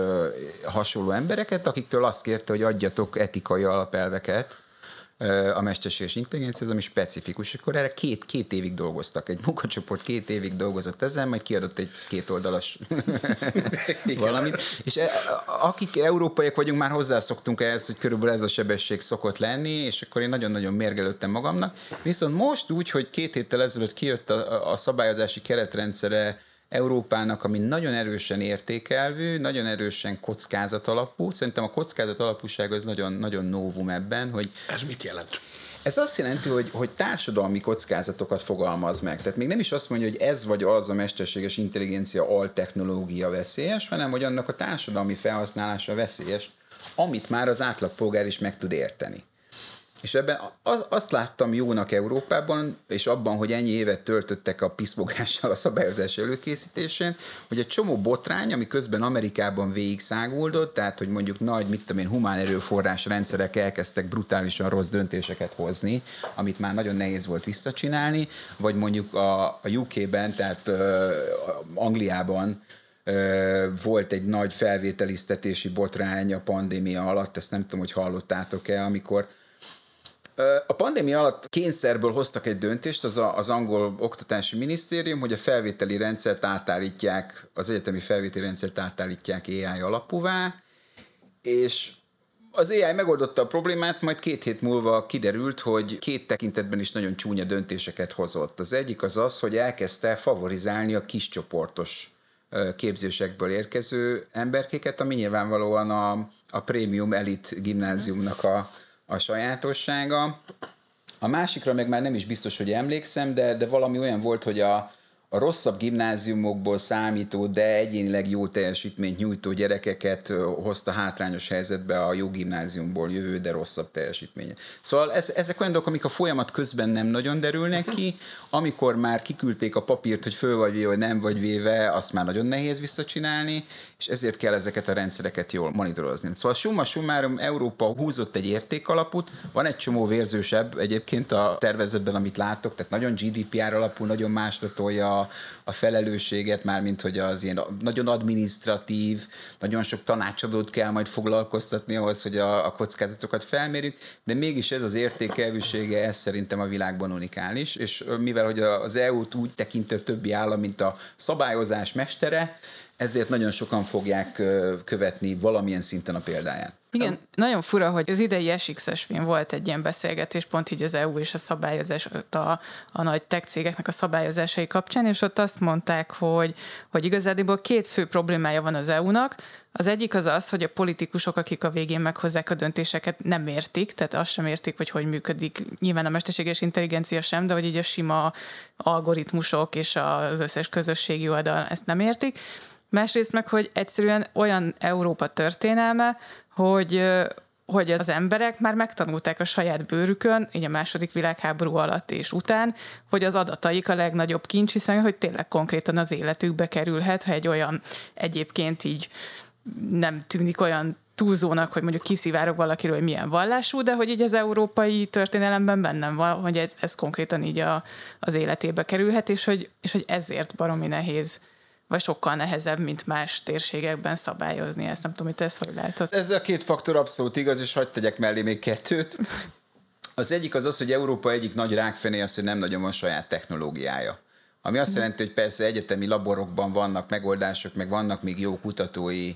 hasonló embereket, akiktől azt kérte, hogy adjatok etikai alapelveket, a mesterséges intelligencia, ez ami specifikus. Akkor erre két, két évig dolgoztak. Egy munkacsoport két évig dolgozott ezen, majd kiadott egy két oldalas valamit. És e, akik európaiak vagyunk, már hozzászoktunk ehhez, hogy körülbelül ez a sebesség szokott lenni, és akkor én nagyon-nagyon mérgelődtem magamnak. Viszont most úgy, hogy két héttel ezelőtt kijött a, a szabályozási keretrendszere Európának, ami nagyon erősen értékelvű, nagyon erősen kockázat alapú. Szerintem a kockázat alapúság az nagyon, nagyon novum ebben, hogy... Ez mit jelent? Ez azt jelenti, hogy, hogy társadalmi kockázatokat fogalmaz meg. Tehát még nem is azt mondja, hogy ez vagy az a mesterséges intelligencia altechnológia veszélyes, hanem hogy annak a társadalmi felhasználása veszélyes, amit már az átlagpolgár is meg tud érteni. És ebben az, azt láttam jónak Európában, és abban, hogy ennyi évet töltöttek a piszmogással a szabályozás előkészítésén, hogy egy csomó botrány, ami közben Amerikában végigszáguldott, tehát hogy mondjuk nagy, mit tudom én, humán erőforrás rendszerek elkezdtek brutálisan rossz döntéseket hozni, amit már nagyon nehéz volt visszacsinálni, vagy mondjuk a, a UK-ben, tehát uh, Angliában volt egy nagy felvételiztetési botrány a pandémia alatt, ezt nem tudom, hogy hallottátok-e, amikor a pandémia alatt kényszerből hoztak egy döntést, az a, az angol oktatási minisztérium, hogy a felvételi rendszert átállítják, az egyetemi felvételi rendszert átállítják AI alapúvá, és az AI megoldotta a problémát, majd két hét múlva kiderült, hogy két tekintetben is nagyon csúnya döntéseket hozott. Az egyik az az, hogy elkezdte favorizálni a kiscsoportos képzésekből érkező emberkéket, ami nyilvánvalóan a, a prémium elit gimnáziumnak a, a sajátossága. A másikra meg már nem is biztos, hogy emlékszem, de, de valami olyan volt, hogy a, a rosszabb gimnáziumokból számító, de egyénileg jó teljesítményt nyújtó gyerekeket hozta hátrányos helyzetbe a jó gimnáziumból jövő, de rosszabb teljesítménye. Szóval ez, ezek olyan dolgok, amik a folyamat közben nem nagyon derülnek ki, amikor már kiküldték a papírt, hogy föl vagy véve, vagy nem vagy véve, azt már nagyon nehéz visszacsinálni, és ezért kell ezeket a rendszereket jól monitorozni. Szóval summa summarum Európa húzott egy értékalaput, van egy csomó vérzősebb egyébként a tervezetben, amit látok, tehát nagyon GDPR alapú, nagyon másra tolja a, felelősséget, mármint hogy az ilyen nagyon administratív, nagyon sok tanácsadót kell majd foglalkoztatni ahhoz, hogy a, a kockázatokat felmérjük, de mégis ez az értékelvűsége, ez szerintem a világban unikális, és mivel hogy az EU-t úgy tekintő többi állam, mint a szabályozás mestere, ezért nagyon sokan fogják követni valamilyen szinten a példáját. Igen, nagyon fura, hogy az idei SX-es film volt egy ilyen beszélgetés, pont így az EU és a szabályozás, a, a nagy tech cégeknek a szabályozásai kapcsán, és ott azt mondták, hogy, hogy igazából két fő problémája van az EU-nak. Az egyik az az, hogy a politikusok, akik a végén meghozzák a döntéseket, nem értik, tehát azt sem értik, hogy hogy működik. Nyilván a mesterséges intelligencia sem, de hogy így a sima algoritmusok és az összes közösségi oldal ezt nem értik. Másrészt meg, hogy egyszerűen olyan Európa történelme, hogy hogy az emberek már megtanulták a saját bőrükön, így a második világháború alatt és után, hogy az adataik a legnagyobb kincs, hiszen hogy tényleg konkrétan az életükbe kerülhet, ha egy olyan egyébként így nem tűnik olyan túlzónak, hogy mondjuk kiszivárok valakiről, hogy milyen vallású, de hogy így az európai történelemben bennem van, hogy ez, ez konkrétan így a, az életébe kerülhet, és hogy, és hogy ezért baromi nehéz vagy sokkal nehezebb, mint más térségekben szabályozni ezt. Nem tudom, hogy te ezt hogy látod. Ez a két faktor abszolút igaz, és hagyd tegyek mellé még kettőt. Az egyik az az, hogy Európa egyik nagy rákfené az, hogy nem nagyon van saját technológiája. Ami azt jelenti, hogy persze egyetemi laborokban vannak megoldások, meg vannak még jó kutatói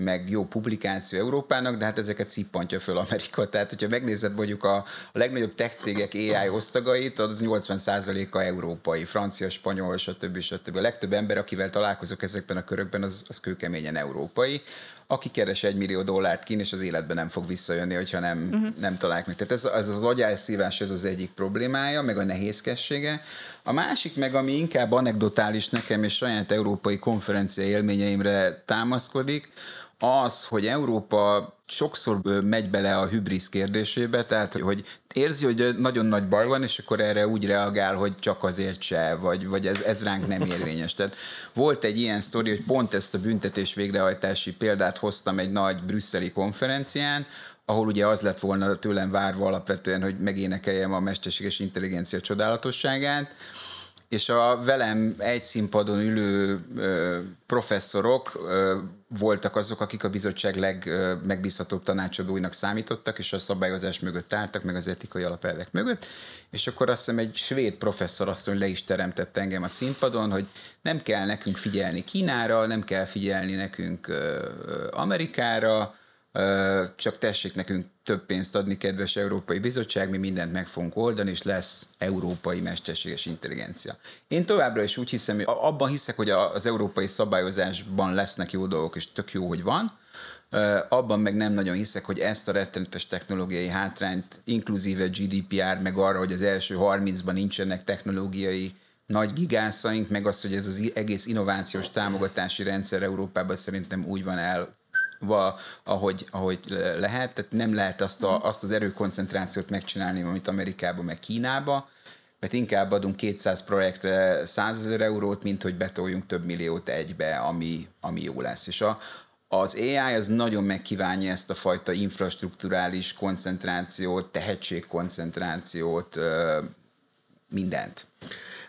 meg jó publikáció Európának, de hát ezeket szippantja föl Amerika. Tehát, hogyha megnézed mondjuk a, a legnagyobb tech cégek AI osztagait, az 80%-a európai, francia, spanyol, stb. stb. A legtöbb ember, akivel találkozok ezekben a körökben, az, az kőkeményen európai aki keres egy millió dollárt kín, és az életben nem fog visszajönni, hogyha nem, uh-huh. nem találják meg. Tehát ez, ez az agyászívás, ez az egyik problémája, meg a nehézkessége. A másik meg, ami inkább anekdotális nekem, és saját európai konferencia élményeimre támaszkodik, az, hogy Európa sokszor megy bele a hübrisz kérdésébe, tehát hogy érzi, hogy nagyon nagy baj van, és akkor erre úgy reagál, hogy csak azért se, vagy, vagy ez, ez ránk nem érvényes. Tehát volt egy ilyen sztori, hogy pont ezt a büntetés végrehajtási példát hoztam egy nagy brüsszeli konferencián, ahol ugye az lett volna tőlem várva alapvetően, hogy megénekeljem a mesterséges intelligencia csodálatosságát, és a velem egy színpadon ülő ö, professzorok ö, voltak azok, akik a bizottság legmegbízhatóbb tanácsadóinak számítottak, és a szabályozás mögött álltak, meg az etikai alapelvek mögött, és akkor azt hiszem egy svéd professzor mondja, le is teremtett engem a színpadon, hogy nem kell nekünk figyelni Kínára, nem kell figyelni nekünk Amerikára, csak tessék nekünk több pénzt adni, kedves Európai Bizottság, mi mindent meg fogunk oldani, és lesz európai mesterséges intelligencia. Én továbbra is úgy hiszem, abban hiszek, hogy az európai szabályozásban lesznek jó dolgok, és tök jó, hogy van, abban meg nem nagyon hiszek, hogy ezt a rettenetes technológiai hátrányt, inkluzíve GDPR, meg arra, hogy az első 30-ban nincsenek technológiai nagy gigászaink, meg az, hogy ez az egész innovációs támogatási rendszer Európában szerintem úgy van el va, ahogy, ahogy lehet, tehát nem lehet azt, a, azt az erőkoncentrációt megcsinálni, amit Amerikában, meg Kínába, mert inkább adunk 200 projektre 100 ezer eurót, mint hogy betoljunk több milliót egybe, ami, ami jó lesz. És a, az AI az nagyon megkívánja ezt a fajta infrastruktúrális koncentrációt, tehetségkoncentrációt, mindent.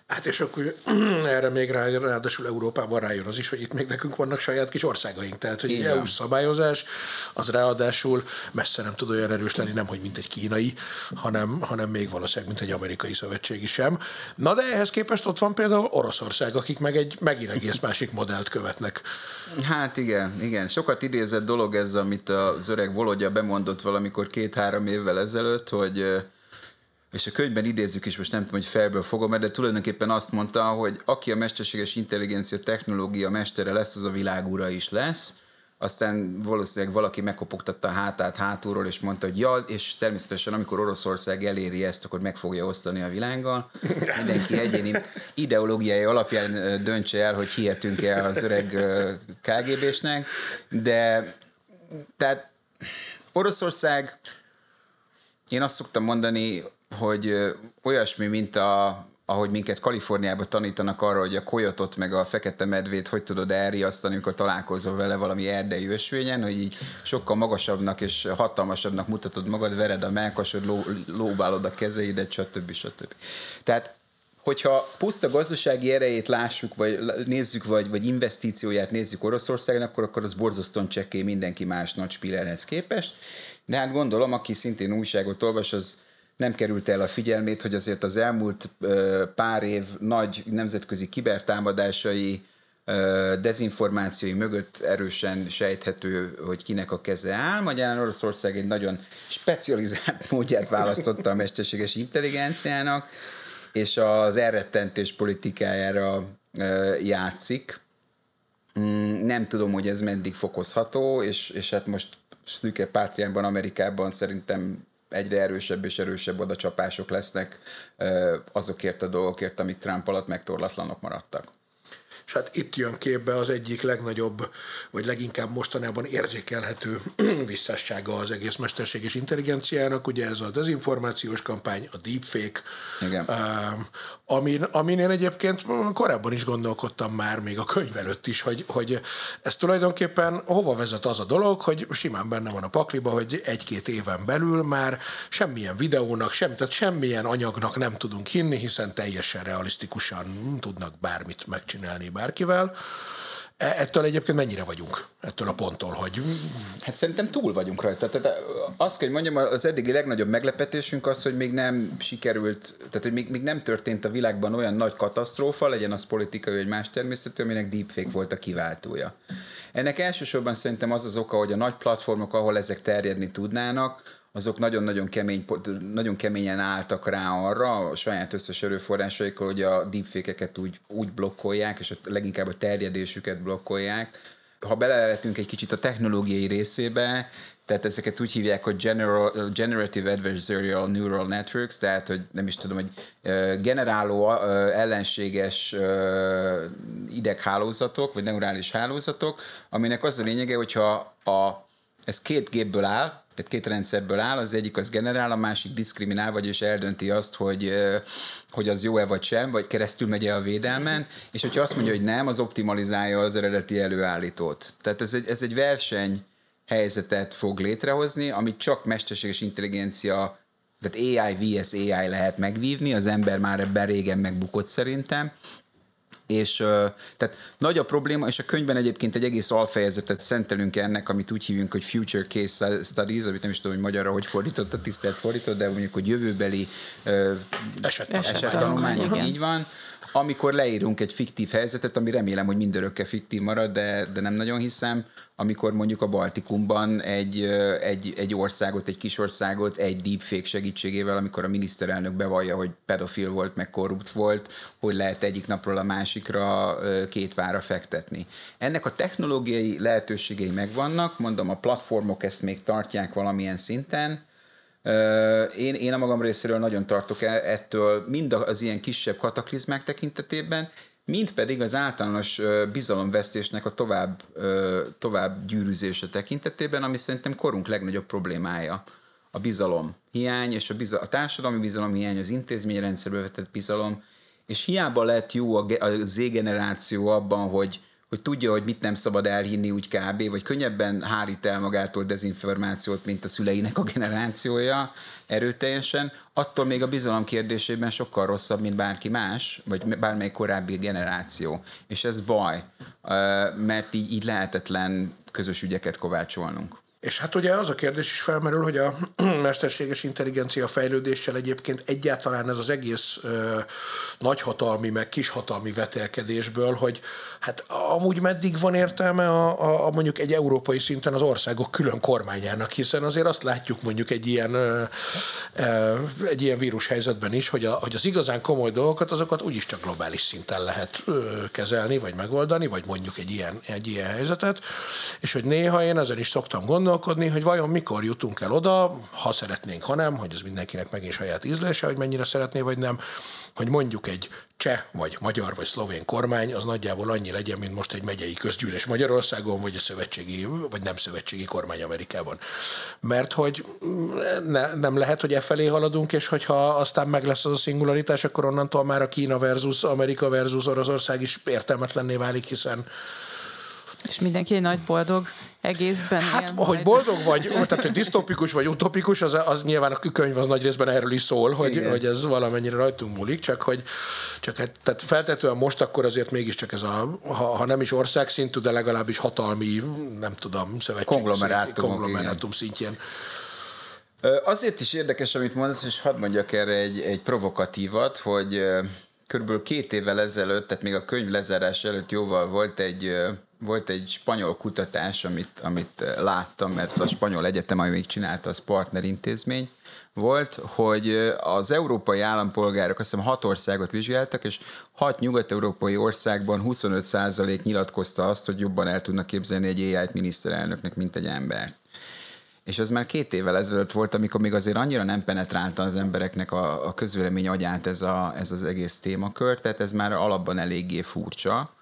Hát és akkor erre még rá, ráadásul Európában rájön az is, hogy itt még nekünk vannak saját kis országaink. Tehát, hogy egy EU szabályozás, az ráadásul messze nem tud olyan erős lenni, nem hogy mint egy kínai, hanem, hanem még valószínűleg, mint egy amerikai szövetségi sem. Na de ehhez képest ott van például Oroszország, akik meg egy megint egész másik modellt követnek. Hát igen, igen. Sokat idézett dolog ez, amit az öreg Volodya bemondott valamikor két-három évvel ezelőtt, hogy és a könyvben idézzük is, most nem tudom, hogy felből fogom, de tulajdonképpen azt mondta, hogy aki a mesterséges intelligencia technológia mestere lesz, az a világúra is lesz. Aztán valószínűleg valaki megkopogtatta a hátát hátulról, és mondta, hogy ja, és természetesen amikor Oroszország eléri ezt, akkor meg fogja osztani a világgal. Mindenki egyéni ideológiai alapján döntse el, hogy hihetünk-e az öreg KGB-snek, de tehát Oroszország, én azt szoktam mondani, hogy olyasmi, mint a, ahogy minket Kaliforniában tanítanak arra, hogy a kojotot meg a fekete medvét hogy tudod elriasztani, amikor találkozol vele valami erdei ösvényen, hogy így sokkal magasabbnak és hatalmasabbnak mutatod magad, vered a melkasod, ló, lóbálod a kezeidet, stb. stb. Tehát hogyha puszta gazdasági erejét lássuk, vagy nézzük, vagy, vagy investícióját nézzük Oroszországon, akkor, akkor az borzasztóan csekély mindenki más nagy spillerhez képest. De hát gondolom, aki szintén újságot olvas, az nem került el a figyelmét, hogy azért az elmúlt pár év nagy nemzetközi kibertámadásai, dezinformációi mögött erősen sejthető, hogy kinek a keze áll. Magyarán Oroszország egy nagyon specializált módját választotta a mesterséges intelligenciának, és az elrettentés politikájára játszik. Mm, nem tudom, hogy ez meddig fokozható, és, és hát most szűke pátriánban, Amerikában szerintem egyre erősebb és erősebb odacsapások lesznek azokért a dolgokért, amik Trump alatt megtorlatlanok maradtak hát itt jön képbe az egyik legnagyobb, vagy leginkább mostanában érzékelhető visszássága az egész mesterséges intelligenciának, ugye ez a dezinformációs kampány, a deepfake, Igen. amin, amin én egyébként korábban is gondolkodtam már, még a könyv előtt is, hogy, hogy ez tulajdonképpen hova vezet az a dolog, hogy simán benne van a pakliba, hogy egy-két éven belül már semmilyen videónak, sem, tehát semmilyen anyagnak nem tudunk hinni, hiszen teljesen realisztikusan tudnak bármit megcsinálni bárkivel. E, ettől egyébként mennyire vagyunk? Ettől a ponttól, hogy... Hát szerintem túl vagyunk rajta. Tehát azt kell, hogy mondjam, az eddigi legnagyobb meglepetésünk az, hogy még nem sikerült, tehát hogy még, még nem történt a világban olyan nagy katasztrófa, legyen az politikai vagy más természetű, aminek deepfake volt a kiváltója. Ennek elsősorban szerintem az az oka, hogy a nagy platformok, ahol ezek terjedni tudnának, azok nagyon-nagyon kemény, nagyon keményen álltak rá arra a saját összes erőforrásaikkal, hogy a deepfake-eket úgy, úgy blokkolják, és a, leginkább a terjedésüket blokkolják. Ha belevetünk egy kicsit a technológiai részébe, tehát ezeket úgy hívják, hogy general, Generative Adversarial Neural Networks, tehát, hogy nem is tudom, hogy generáló ellenséges ideghálózatok, vagy neurális hálózatok, aminek az a lényege, hogyha a, ez két gépből áll, tehát két rendszerből áll, az egyik az generál, a másik diszkriminál, vagyis eldönti azt, hogy, hogy az jó-e vagy sem, vagy keresztül megy-e a védelmen, és hogyha azt mondja, hogy nem, az optimalizálja az eredeti előállítót. Tehát ez egy, ez egy verseny helyzetet fog létrehozni, amit csak mesterséges intelligencia tehát AI vs AI lehet megvívni, az ember már ebben régen megbukott szerintem, és tehát nagy a probléma, és a könyvben egyébként egy egész alfejezetet szentelünk ennek, amit úgy hívunk, hogy Future Case Studies, amit nem is tudom, hogy magyarra hogy fordított, a tisztelt fordított, de mondjuk, hogy jövőbeli esettanulmányok, eset így van. Amikor leírunk egy fiktív helyzetet, ami remélem, hogy mindörökké fiktív marad, de, de nem nagyon hiszem, amikor mondjuk a Baltikumban egy, egy, egy országot, egy kis országot egy deepfake segítségével, amikor a miniszterelnök bevallja, hogy pedofil volt, meg korrupt volt, hogy lehet egyik napról a másikra két vára fektetni. Ennek a technológiai lehetőségei megvannak, mondom, a platformok ezt még tartják valamilyen szinten, én, én a magam részéről nagyon tartok el ettől, mind az ilyen kisebb kataklizmák tekintetében, mind pedig az általános bizalomvesztésnek a tovább, tovább gyűrűzése tekintetében, ami szerintem korunk legnagyobb problémája. A bizalom hiány, és a, bizal, a társadalmi bizalom hiány, az intézményrendszerbe vetett bizalom, és hiába lett jó a, a Z-generáció abban, hogy, hogy tudja, hogy mit nem szabad elhinni úgy kb., vagy könnyebben hárít el magától dezinformációt, mint a szüleinek a generációja erőteljesen, attól még a bizalom kérdésében sokkal rosszabb, mint bárki más, vagy bármely korábbi generáció. És ez baj, mert így, így lehetetlen közös ügyeket kovácsolnunk. És hát ugye az a kérdés is felmerül, hogy a mesterséges intelligencia fejlődéssel egyébként egyáltalán ez az egész ö, nagyhatalmi, meg kishatalmi vetelkedésből, hogy hát amúgy meddig van értelme a, a, a mondjuk egy európai szinten az országok külön kormányának, hiszen azért azt látjuk mondjuk egy ilyen, ö, ö, egy ilyen vírushelyzetben is, hogy, a, hogy az igazán komoly dolgokat, azokat úgyis csak globális szinten lehet ö, kezelni, vagy megoldani, vagy mondjuk egy ilyen, egy ilyen helyzetet, és hogy néha én ezen is szoktam gondolkodni, hogy vajon mikor jutunk el oda, ha szeretnénk, ha nem, hogy ez mindenkinek megint saját ízlése, hogy mennyire szeretné, vagy nem, hogy mondjuk egy cseh, vagy magyar, vagy szlovén kormány az nagyjából annyi legyen, mint most egy megyei közgyűlés Magyarországon, vagy a szövetségi, vagy nem szövetségi kormány Amerikában. Mert hogy ne, nem lehet, hogy e felé haladunk, és hogyha aztán meg lesz az a szingularitás, akkor onnantól már a Kína versus Amerika versus Oroszország is értelmetlenné válik, hiszen és mindenki egy nagy boldog egészben Hát, hogy majd. boldog vagy, tehát hogy disztopikus vagy utopikus, az, az nyilván a könyv az nagy részben erről is szól, hogy, hogy ez valamennyire rajtunk múlik, csak hogy csak hát, tehát feltetően most akkor azért mégiscsak ez a, ha, ha nem is országszintű, de legalábbis hatalmi, nem tudom, szövetség konglomerátum, konglomerátum szintjén. Azért is érdekes, amit mondasz, és hadd mondjak erre egy, egy provokatívat, hogy körülbelül két évvel ezelőtt, tehát még a könyv lezárás előtt jóval volt egy volt egy spanyol kutatás, amit, amit eh, láttam, mert a spanyol egyetem, ami még csinálta, az partnerintézmény volt, hogy eh, az európai állampolgárok azt hiszem hat országot vizsgáltak, és hat nyugat-európai országban 25% nyilatkozta azt, hogy jobban el tudnak képzelni egy AI-t miniszterelnöknek, mint egy ember. És az már két évvel ezelőtt volt, amikor még azért annyira nem penetrálta az embereknek a, a közvélemény agyát ez, a, ez az egész témakör, tehát ez már alapban eléggé furcsa.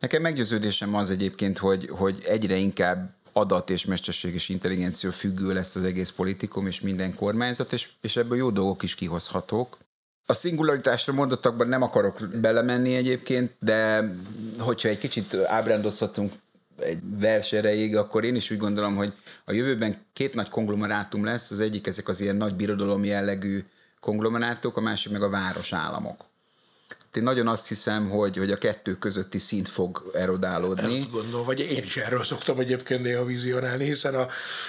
Nekem meggyőződésem az egyébként, hogy, hogy egyre inkább adat és mesterséges intelligencia függő lesz az egész politikum és minden kormányzat, és, és ebből jó dolgok is kihozhatók. A szingularitásra mondottakban nem akarok belemenni egyébként, de hogyha egy kicsit ábrándozhatunk egy vers erejéig, akkor én is úgy gondolom, hogy a jövőben két nagy konglomerátum lesz, az egyik ezek az ilyen nagy birodalom jellegű konglomerátok, a másik meg a városállamok én nagyon azt hiszem, hogy, hogy a kettő közötti szint fog erodálódni. Ezt gondolom, vagy én is erről szoktam egyébként néha vizionálni, hiszen a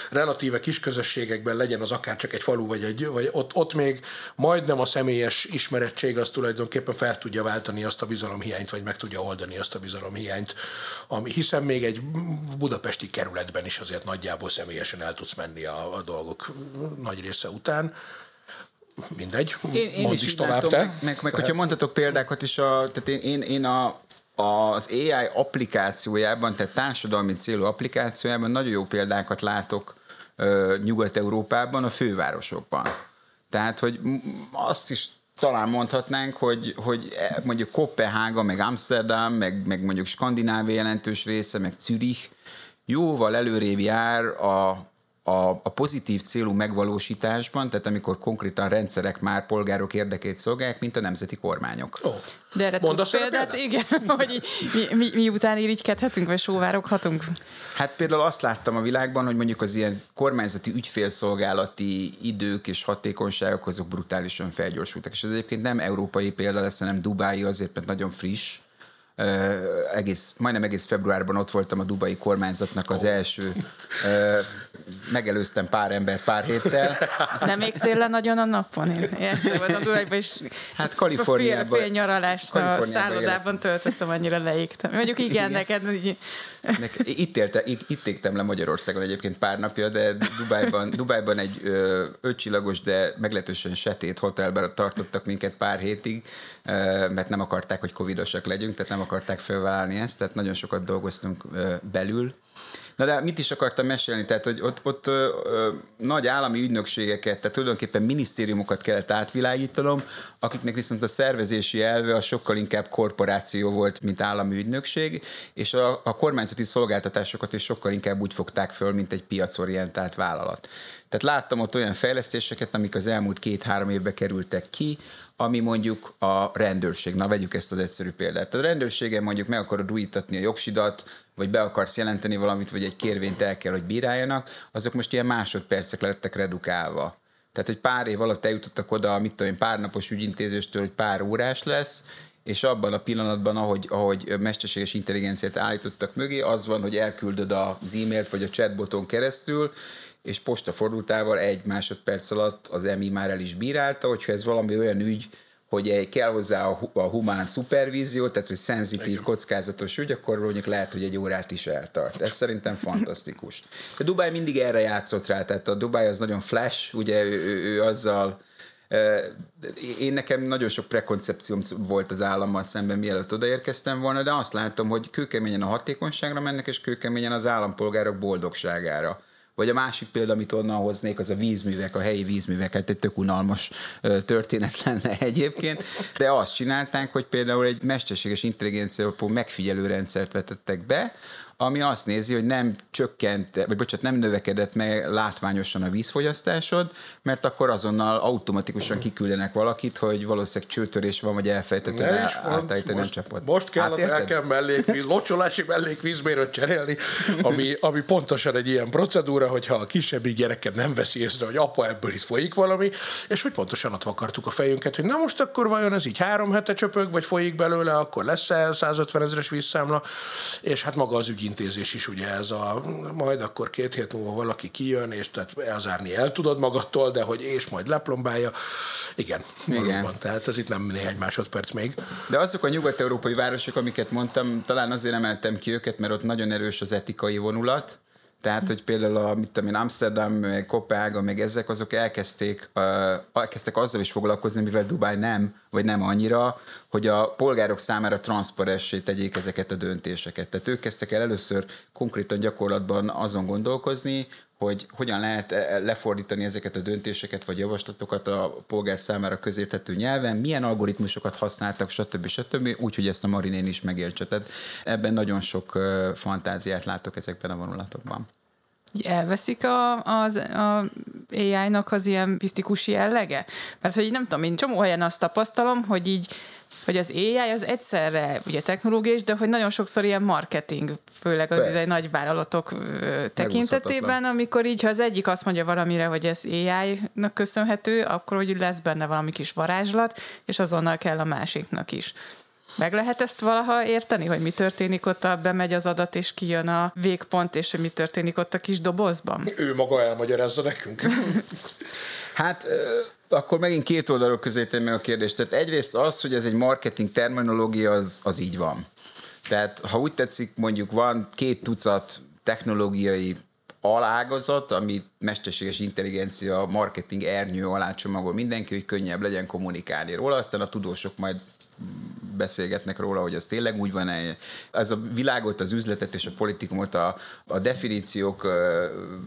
relatíve kis közösségekben legyen az akár csak egy falu, vagy, egy, vagy ott, ott még majdnem a személyes ismerettség az tulajdonképpen fel tudja váltani azt a bizalomhiányt, vagy meg tudja oldani azt a bizalomhiányt, ami, hiszen még egy budapesti kerületben is azért nagyjából személyesen el tudsz menni a, a dolgok nagy része után mindegy, én, én is, is tovább látom, te. Meg, meg hogyha mondhatok példákat is, a, tehát én, én, én a, az AI applikációjában, tehát társadalmi célú applikációjában nagyon jó példákat látok Nyugat-Európában, a fővárosokban. Tehát, hogy azt is talán mondhatnánk, hogy, hogy e, mondjuk Kopenhága, meg Amsterdam, meg, meg mondjuk Skandinávia jelentős része, meg Zürich jóval előrébb jár a a, a pozitív célú megvalósításban, tehát amikor konkrétan rendszerek már polgárok érdekét szolgálják, mint a nemzeti kormányok. Ó. De erre tudsz példát? Igen, hogy mi, mi, mi után irigykedhetünk, vagy sóvároghatunk? Hát például azt láttam a világban, hogy mondjuk az ilyen kormányzati ügyfélszolgálati idők és hatékonyságok azok brutálisan felgyorsultak. És ez egyébként nem európai példa lesz, hanem Dubái azért, mert nagyon friss, egész, majdnem egész februárban ott voltam a dubai kormányzatnak az első. Megelőztem pár embert pár héttel. Nem égtél le nagyon a napon? Én volt a Dubaiban is. Hát Kaliforniában. Fél, fél nyaralást a szállodában igen. töltöttem, annyira leégtem. Mondjuk igen, igen. neked így... Itt, élte, itt égtem le Magyarországon egyébként pár napja, de Dubájban, Dubájban egy ötcsillagos, de meglehetősen setét hotelben tartottak minket pár hétig, mert nem akarták, hogy covidosak legyünk, tehát nem akarták felvállalni ezt, tehát nagyon sokat dolgoztunk belül. Na de mit is akartam mesélni? Tehát, hogy ott, ott ö, ö, nagy állami ügynökségeket, tehát tulajdonképpen minisztériumokat kellett átvilágítanom, akiknek viszont a szervezési elve a sokkal inkább korporáció volt, mint állami ügynökség, és a, a kormányzati szolgáltatásokat is sokkal inkább úgy fogták föl, mint egy piacorientált vállalat. Tehát láttam ott olyan fejlesztéseket, amik az elmúlt két-három évbe kerültek ki, ami mondjuk a rendőrség. Na, vegyük ezt az egyszerű példát. A rendőrségen mondjuk meg akarod újítatni a jogsidat, vagy be akarsz jelenteni valamit, vagy egy kérvényt el kell, hogy bíráljanak, azok most ilyen másodpercek lettek redukálva. Tehát, hogy pár év alatt eljutottak oda, mit tudom én, pár napos ügyintézéstől, hogy pár órás lesz, és abban a pillanatban, ahogy, ahogy mesterséges intelligenciát állítottak mögé, az van, hogy elküldöd az e-mailt vagy a chatboton keresztül, és postafordultával egy másodperc alatt az EMI már el is bírálta, hogyha ez valami olyan ügy, hogy kell hozzá a, a humán szupervízió, tehát hogy szenzitív, kockázatos ügy, akkor mondjuk lehet, hogy egy órát is eltart. Ez szerintem fantasztikus. De Dubai mindig erre játszott rá, tehát a Dubai az nagyon flash, ugye ő, ő, ő azzal én nekem nagyon sok prekoncepcióm volt az állammal szemben, mielőtt odaérkeztem volna, de azt látom, hogy kőkeményen a hatékonyságra mennek, és kőkeményen az állampolgárok boldogságára. Vagy a másik példa, amit onnan hoznék, az a vízművek, a helyi vízművek, hát egy tök unalmas történet lenne egyébként, de azt csinálták, hogy például egy mesterséges intelligencia megfigyelő rendszert vetettek be, ami azt nézi, hogy nem csökkent, vagy bocsánat, nem növekedett meg látványosan a vízfogyasztásod, mert akkor azonnal automatikusan kiküldenek valakit, hogy valószínűleg csőtörés van, vagy elfejtetted átállítani a csapot. Most kell hát, nekem mellékvíz, locsolási mellékvízmérőt cserélni, ami, ami pontosan egy ilyen procedúra, hogyha a kisebbik gyereket nem veszi észre, hogy apa ebből itt folyik valami, és hogy pontosan ott vakartuk a fejünket, hogy na most akkor vajon ez így három hete csöpög, vagy folyik belőle, akkor lesz-e 150 ezeres vízszámla, és hát maga az ügy intézés is ugye ez a, majd akkor két hét múlva valaki kijön, és tehát elzárni el tudod magadtól, de hogy és majd leplombálja. Igen, Igen. valóban, tehát ez itt nem néhány másodperc még. De azok a nyugat-európai városok, amiket mondtam, talán azért emeltem ki őket, mert ott nagyon erős az etikai vonulat, tehát, hogy például a, mit tudom én, Amsterdam, meg meg ezek, azok elkezdték, uh, elkezdtek azzal is foglalkozni, mivel Dubáj nem, vagy nem annyira, hogy a polgárok számára transzparensé tegyék ezeket a döntéseket. Tehát ők kezdtek el először konkrétan gyakorlatban azon gondolkozni, hogy hogyan lehet e, lefordítani ezeket a döntéseket vagy javaslatokat a polgár számára közérthető nyelven, milyen algoritmusokat használtak, stb. stb. Úgyhogy ezt a Marinén is megértse. Tehát ebben nagyon sok fantáziát látok ezekben a vonulatokban. Elveszik a, az a AI-nak az ilyen misztikus jellege? Mert hogy nem tudom, én csomó helyen azt tapasztalom, hogy így hogy az AI az egyszerre ugye technológiai, de hogy nagyon sokszor ilyen marketing, főleg az egy nagy vállalatok tekintetében, amikor így, ha az egyik azt mondja valamire, hogy ez AI-nak köszönhető, akkor hogy lesz benne valami kis varázslat, és azonnal kell a másiknak is. Meg lehet ezt valaha érteni, hogy mi történik ott, a bemegy az adat, és kijön a végpont, és hogy mi történik ott a kis dobozban? Ő maga elmagyarázza nekünk. hát akkor megint két oldalról közé meg a kérdést. Tehát egyrészt az, hogy ez egy marketing terminológia, az, az így van. Tehát ha úgy tetszik, mondjuk van két tucat technológiai alágazat, ami mesterséges intelligencia, marketing ernyő alá csomagol mindenki, hogy könnyebb legyen kommunikálni róla, aztán a tudósok majd beszélgetnek róla, hogy az tényleg úgy van -e. Ez a világot, az üzletet és a politikumot a, a definíciók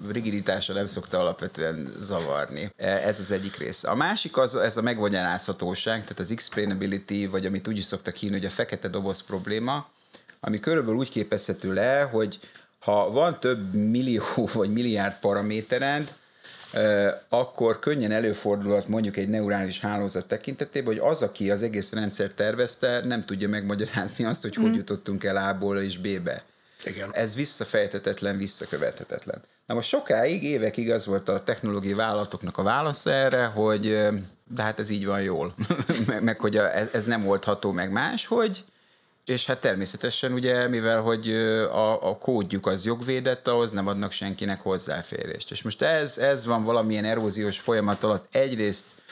rigiditása nem szokta alapvetően zavarni. E, ez az egyik része. A másik az ez a megvagyarázhatóság, tehát az explainability, vagy amit úgy is szoktak hívni, hogy a fekete doboz probléma, ami körülbelül úgy képezhető le, hogy ha van több millió vagy milliárd paraméterend, akkor könnyen előfordulhat mondjuk egy neurális hálózat tekintetében, hogy az, aki az egész rendszer tervezte, nem tudja megmagyarázni azt, hogy mm. hogy jutottunk el A-ból és B-be. Igen. Ez visszafejtetetlen, visszakövethetetlen. Na most sokáig, évekig az volt a technológiai vállalatoknak a válasza erre, hogy de hát ez így van jól, meg, meg hogy a, ez, ez nem oldható meg más, hogy és hát természetesen ugye, mivel hogy a, a kódjuk az jogvédett, ahhoz nem adnak senkinek hozzáférést. És most ez, ez van valamilyen eróziós folyamat alatt egyrészt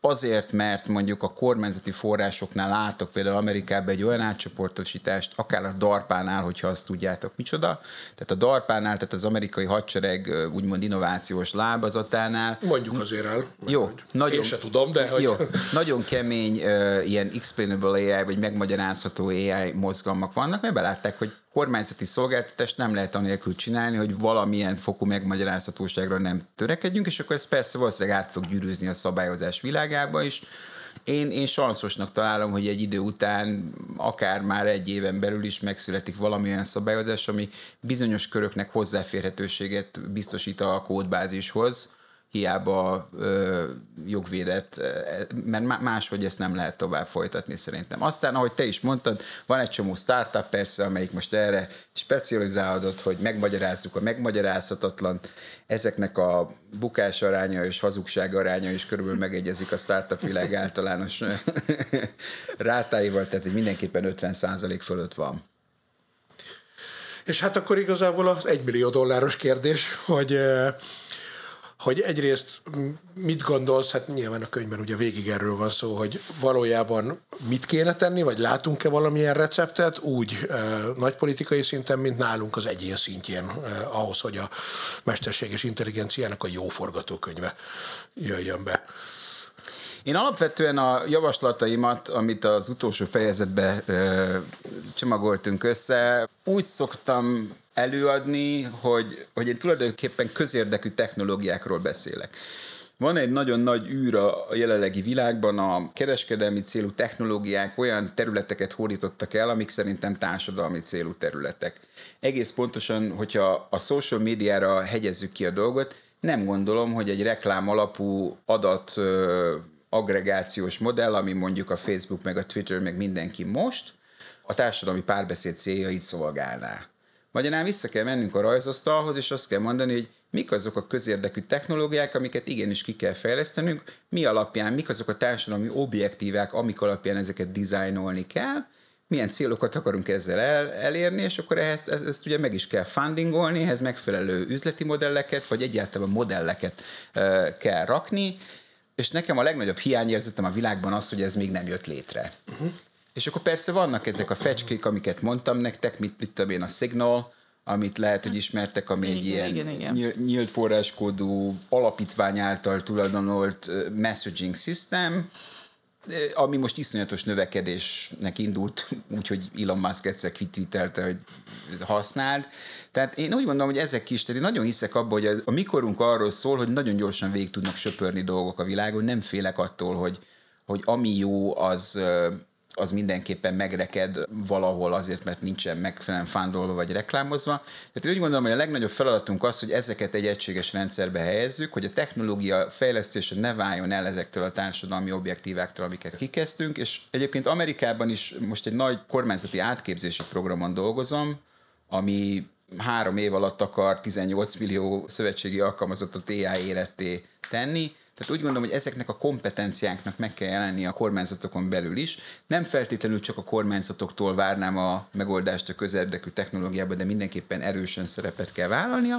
azért, mert mondjuk a kormányzati forrásoknál látok például Amerikában egy olyan átcsoportosítást, akár a DARPánál, hogyha azt tudjátok micsoda. Tehát a DARPánál, tehát az amerikai hadsereg úgymond innovációs lábazatánál. Mondjuk azért el. Jó, hogy nagyon, én se tudom, de hogy... Jó, nagyon kemény uh, ilyen explainable AI, vagy megmagyarázható AI mozgalmak vannak, mert belátták, hogy kormányzati szolgáltatást nem lehet anélkül csinálni, hogy valamilyen fokú megmagyarázhatóságra nem törekedjünk, és akkor ez persze valószínűleg át fog gyűrűzni a szabályozás világába is. Én, én sanszosnak találom, hogy egy idő után, akár már egy éven belül is megszületik valamilyen szabályozás, ami bizonyos köröknek hozzáférhetőséget biztosít a kódbázishoz, hiába ö, jogvédett, mert máshogy ezt nem lehet tovább folytatni szerintem. Aztán, ahogy te is mondtad, van egy csomó startup persze, amelyik most erre specializálódott, hogy megmagyarázzuk a megmagyarázhatatlan. Ezeknek a bukás aránya és hazugság aránya is körülbelül megegyezik a startup világ általános rátáival, tehát hogy mindenképpen 50% fölött van. És hát akkor igazából az egymillió dolláros kérdés, hogy hogy egyrészt mit gondolsz, hát nyilván a könyvben ugye végig erről van szó, hogy valójában mit kéne tenni, vagy látunk-e valamilyen receptet úgy e, nagy politikai szinten, mint nálunk az egyén szintjén, e, ahhoz, hogy a mesterséges intelligenciának a jó forgatókönyve jöjjön be. Én alapvetően a javaslataimat, amit az utolsó fejezetbe ö, csomagoltunk össze, úgy szoktam előadni, hogy, hogy én tulajdonképpen közérdekű technológiákról beszélek. Van egy nagyon nagy űr a jelenlegi világban, a kereskedelmi célú technológiák olyan területeket hódítottak el, amik szerintem társadalmi célú területek. Egész pontosan, hogyha a social médiára hegyezzük ki a dolgot, nem gondolom, hogy egy reklám alapú adat agregációs modell, ami mondjuk a Facebook, meg a Twitter, meg mindenki most, a társadalmi párbeszéd céljait szolgálná. Magyarán vissza kell mennünk a rajzasztalhoz, és azt kell mondani, hogy mik azok a közérdekű technológiák, amiket igenis ki kell fejlesztenünk, mi alapján, mik azok a társadalmi objektívák, amik alapján ezeket dizájnolni kell, milyen célokat akarunk ezzel el, elérni, és akkor ehhez ezt, ezt ugye meg is kell fundingolni, ehhez megfelelő üzleti modelleket, vagy egyáltalán modelleket uh, kell rakni, és nekem a legnagyobb hiányérzetem a világban az, hogy ez még nem jött létre. Uh-huh. És akkor persze vannak ezek a fecskék, amiket mondtam nektek, mit, mit tudom én, a Signal, amit lehet, hogy ismertek, ami egy ilyen igen, igen. nyílt forráskódú alapítvány által tulajdonolt messaging system, ami most iszonyatos növekedésnek indult, úgyhogy Elon Musk egyszer kitvítelte, hogy használd. Tehát én úgy gondolom, hogy ezek is, tehát én nagyon hiszek abban, hogy a mikorunk arról szól, hogy nagyon gyorsan végig tudnak söpörni dolgok a világon, nem félek attól, hogy, hogy ami jó, az, az mindenképpen megreked valahol azért, mert nincsen megfelelően fándolva vagy reklámozva. Tehát úgy gondolom, hogy a legnagyobb feladatunk az, hogy ezeket egy egységes rendszerbe helyezzük, hogy a technológia fejlesztése ne váljon el ezektől a társadalmi objektíváktól, amiket kikezdtünk, és egyébként Amerikában is most egy nagy kormányzati átképzési programon dolgozom, ami három év alatt akar 18 millió szövetségi alkalmazottat AI éretté tenni, tehát úgy gondolom, hogy ezeknek a kompetenciáknak meg kell jelenni a kormányzatokon belül is. Nem feltétlenül csak a kormányzatoktól várnám a megoldást a közérdekű technológiába, de mindenképpen erősen szerepet kell vállalnia,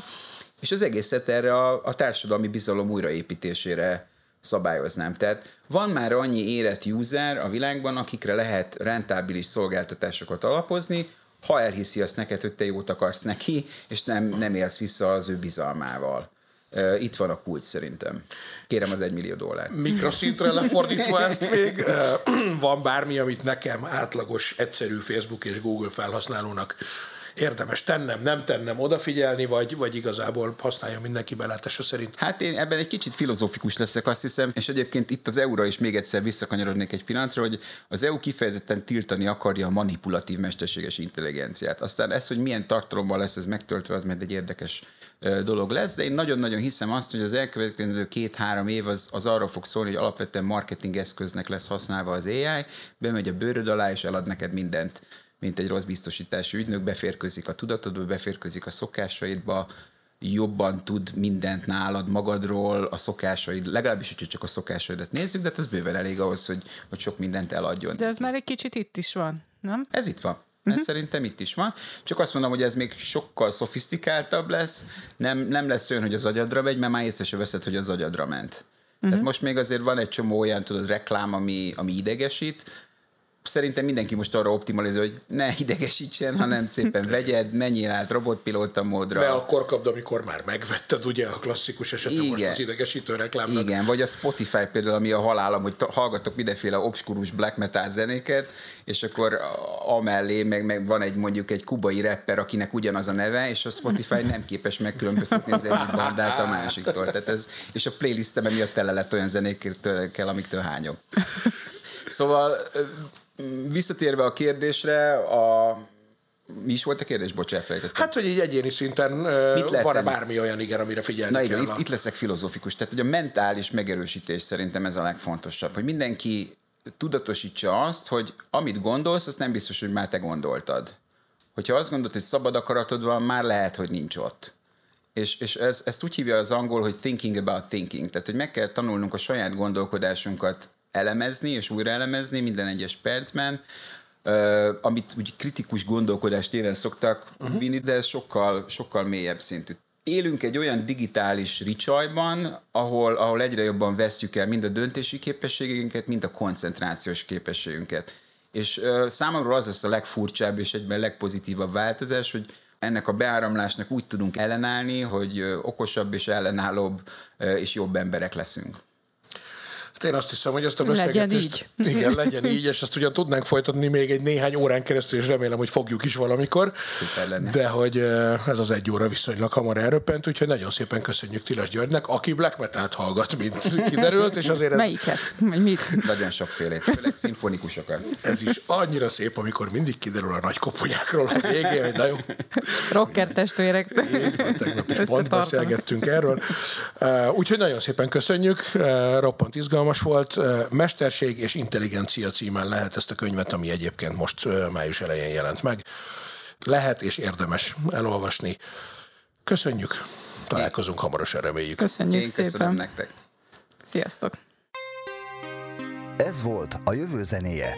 és az egészet erre a, a társadalmi bizalom újraépítésére szabályoznám. Tehát van már annyi érett user a világban, akikre lehet rentábilis szolgáltatásokat alapozni, ha elhiszi azt neked, hogy te jót akarsz neki, és nem, nem élsz vissza az ő bizalmával. Itt van a kulcs szerintem. Kérem az egy millió dollár. Mikroszintre lefordítva ezt még, van bármi, amit nekem átlagos, egyszerű Facebook és Google felhasználónak érdemes tennem, nem tennem, odafigyelni, vagy, vagy igazából használja mindenki belátása szerint? Hát én ebben egy kicsit filozófikus leszek, azt hiszem, és egyébként itt az EU-ra is még egyszer visszakanyarodnék egy pillanatra, hogy az EU kifejezetten tiltani akarja a manipulatív mesterséges intelligenciát. Aztán ez, hogy milyen tartalommal lesz ez megtöltve, az majd egy érdekes dolog lesz, de én nagyon-nagyon hiszem azt, hogy az elkövetkező két-három év az, az arra fog szólni, hogy alapvetően marketing eszköznek lesz használva az AI, bemegy a bőröd alá, és elad neked mindent, mint egy rossz biztosítási ügynök, beférkőzik a tudatodba, beférkőzik a szokásaidba, jobban tud mindent nálad magadról, a szokásaid, legalábbis, hogyha csak a szokásaidat nézzük, de hát ez bőven elég ahhoz, hogy, hogy sok mindent eladjon. De ez már egy kicsit itt is van, nem? Ez itt van. Ez uh-huh. szerintem itt is van. Csak azt mondom, hogy ez még sokkal szofisztikáltabb lesz. Nem, nem lesz olyan, hogy az agyadra megy, mert már észre se veszed, hogy az agyadra ment. Uh-huh. Tehát most még azért van egy csomó olyan, tudod, reklám, ami, ami idegesít, szerintem mindenki most arra optimalizál, hogy ne idegesítsen, hanem szépen vegyed, menjél át robotpilóta módra. Be akkor kapd, amikor már megvetted, ugye a klasszikus esetben most az idegesítő reklámnak. Igen, vagy a Spotify például, ami a halálam, hogy hallgatok mindenféle obskurus black metal zenéket, és akkor amellé meg, meg van egy mondjuk egy kubai rapper, akinek ugyanaz a neve, és a Spotify nem képes megkülönböztetni az egyik bandát a másiktól. Tehát ez, és a playlistem miatt tele lett olyan zenékkel, amiktől hányok. Szóval visszatérve a kérdésre, a mi is volt a kérdés? Bocs, elfelejtettem. Hát, hogy így egyéni szinten van-e bármi olyan, igen, amire figyelni Na igen, kell. Itt, itt leszek filozófikus. Tehát, hogy a mentális megerősítés szerintem ez a legfontosabb, hogy mindenki tudatosítsa azt, hogy amit gondolsz, azt nem biztos, hogy már te gondoltad. Hogyha azt gondolod, hogy szabad akaratod van, már lehet, hogy nincs ott. És, és ez, ezt úgy hívja az angol, hogy thinking about thinking. Tehát, hogy meg kell tanulnunk a saját gondolkodásunkat elemezni és újra elemezni minden egyes percben, Uh, amit úgy kritikus gondolkodást éven szoktak uh-huh. vinni, de ez sokkal, sokkal mélyebb szintű. Élünk egy olyan digitális ricsajban, ahol, ahol egyre jobban vesztjük el mind a döntési képességünket, mind a koncentrációs képességünket. És uh, számomra az lesz a legfurcsább és egyben legpozitívabb változás, hogy ennek a beáramlásnak úgy tudunk ellenállni, hogy okosabb és ellenállóbb és jobb emberek leszünk. Hát én azt hiszem, hogy ezt a beszélgetést... Legyen így. Igen, legyen így, és ezt ugyan tudnánk folytatni még egy néhány órán keresztül, és remélem, hogy fogjuk is valamikor. Szuper lenne. De hogy ez az egy óra viszonylag hamar elröppent, úgyhogy nagyon szépen köszönjük Tilas Györgynek, aki black metal hallgat, mint kiderült, és azért ez... Melyiket? Vagy mit? Nagyon sokfélét, főleg szimfonikusokat. Ez is annyira szép, amikor mindig kiderül a nagy koponyákról a végén, hogy nagyon... Rocker testvérek. Tegnap is pont beszélgettünk erről. Úgyhogy nagyon szépen köszönjük, roppant izgalmas izgalmas volt. Mesterség és intelligencia címen lehet ezt a könyvet, ami egyébként most május elején jelent meg. Lehet és érdemes elolvasni. Köszönjük. Találkozunk hamarosan, reméljük. Köszönjük Én szépen. köszönöm nektek. Sziasztok. Ez volt a jövő zenéje.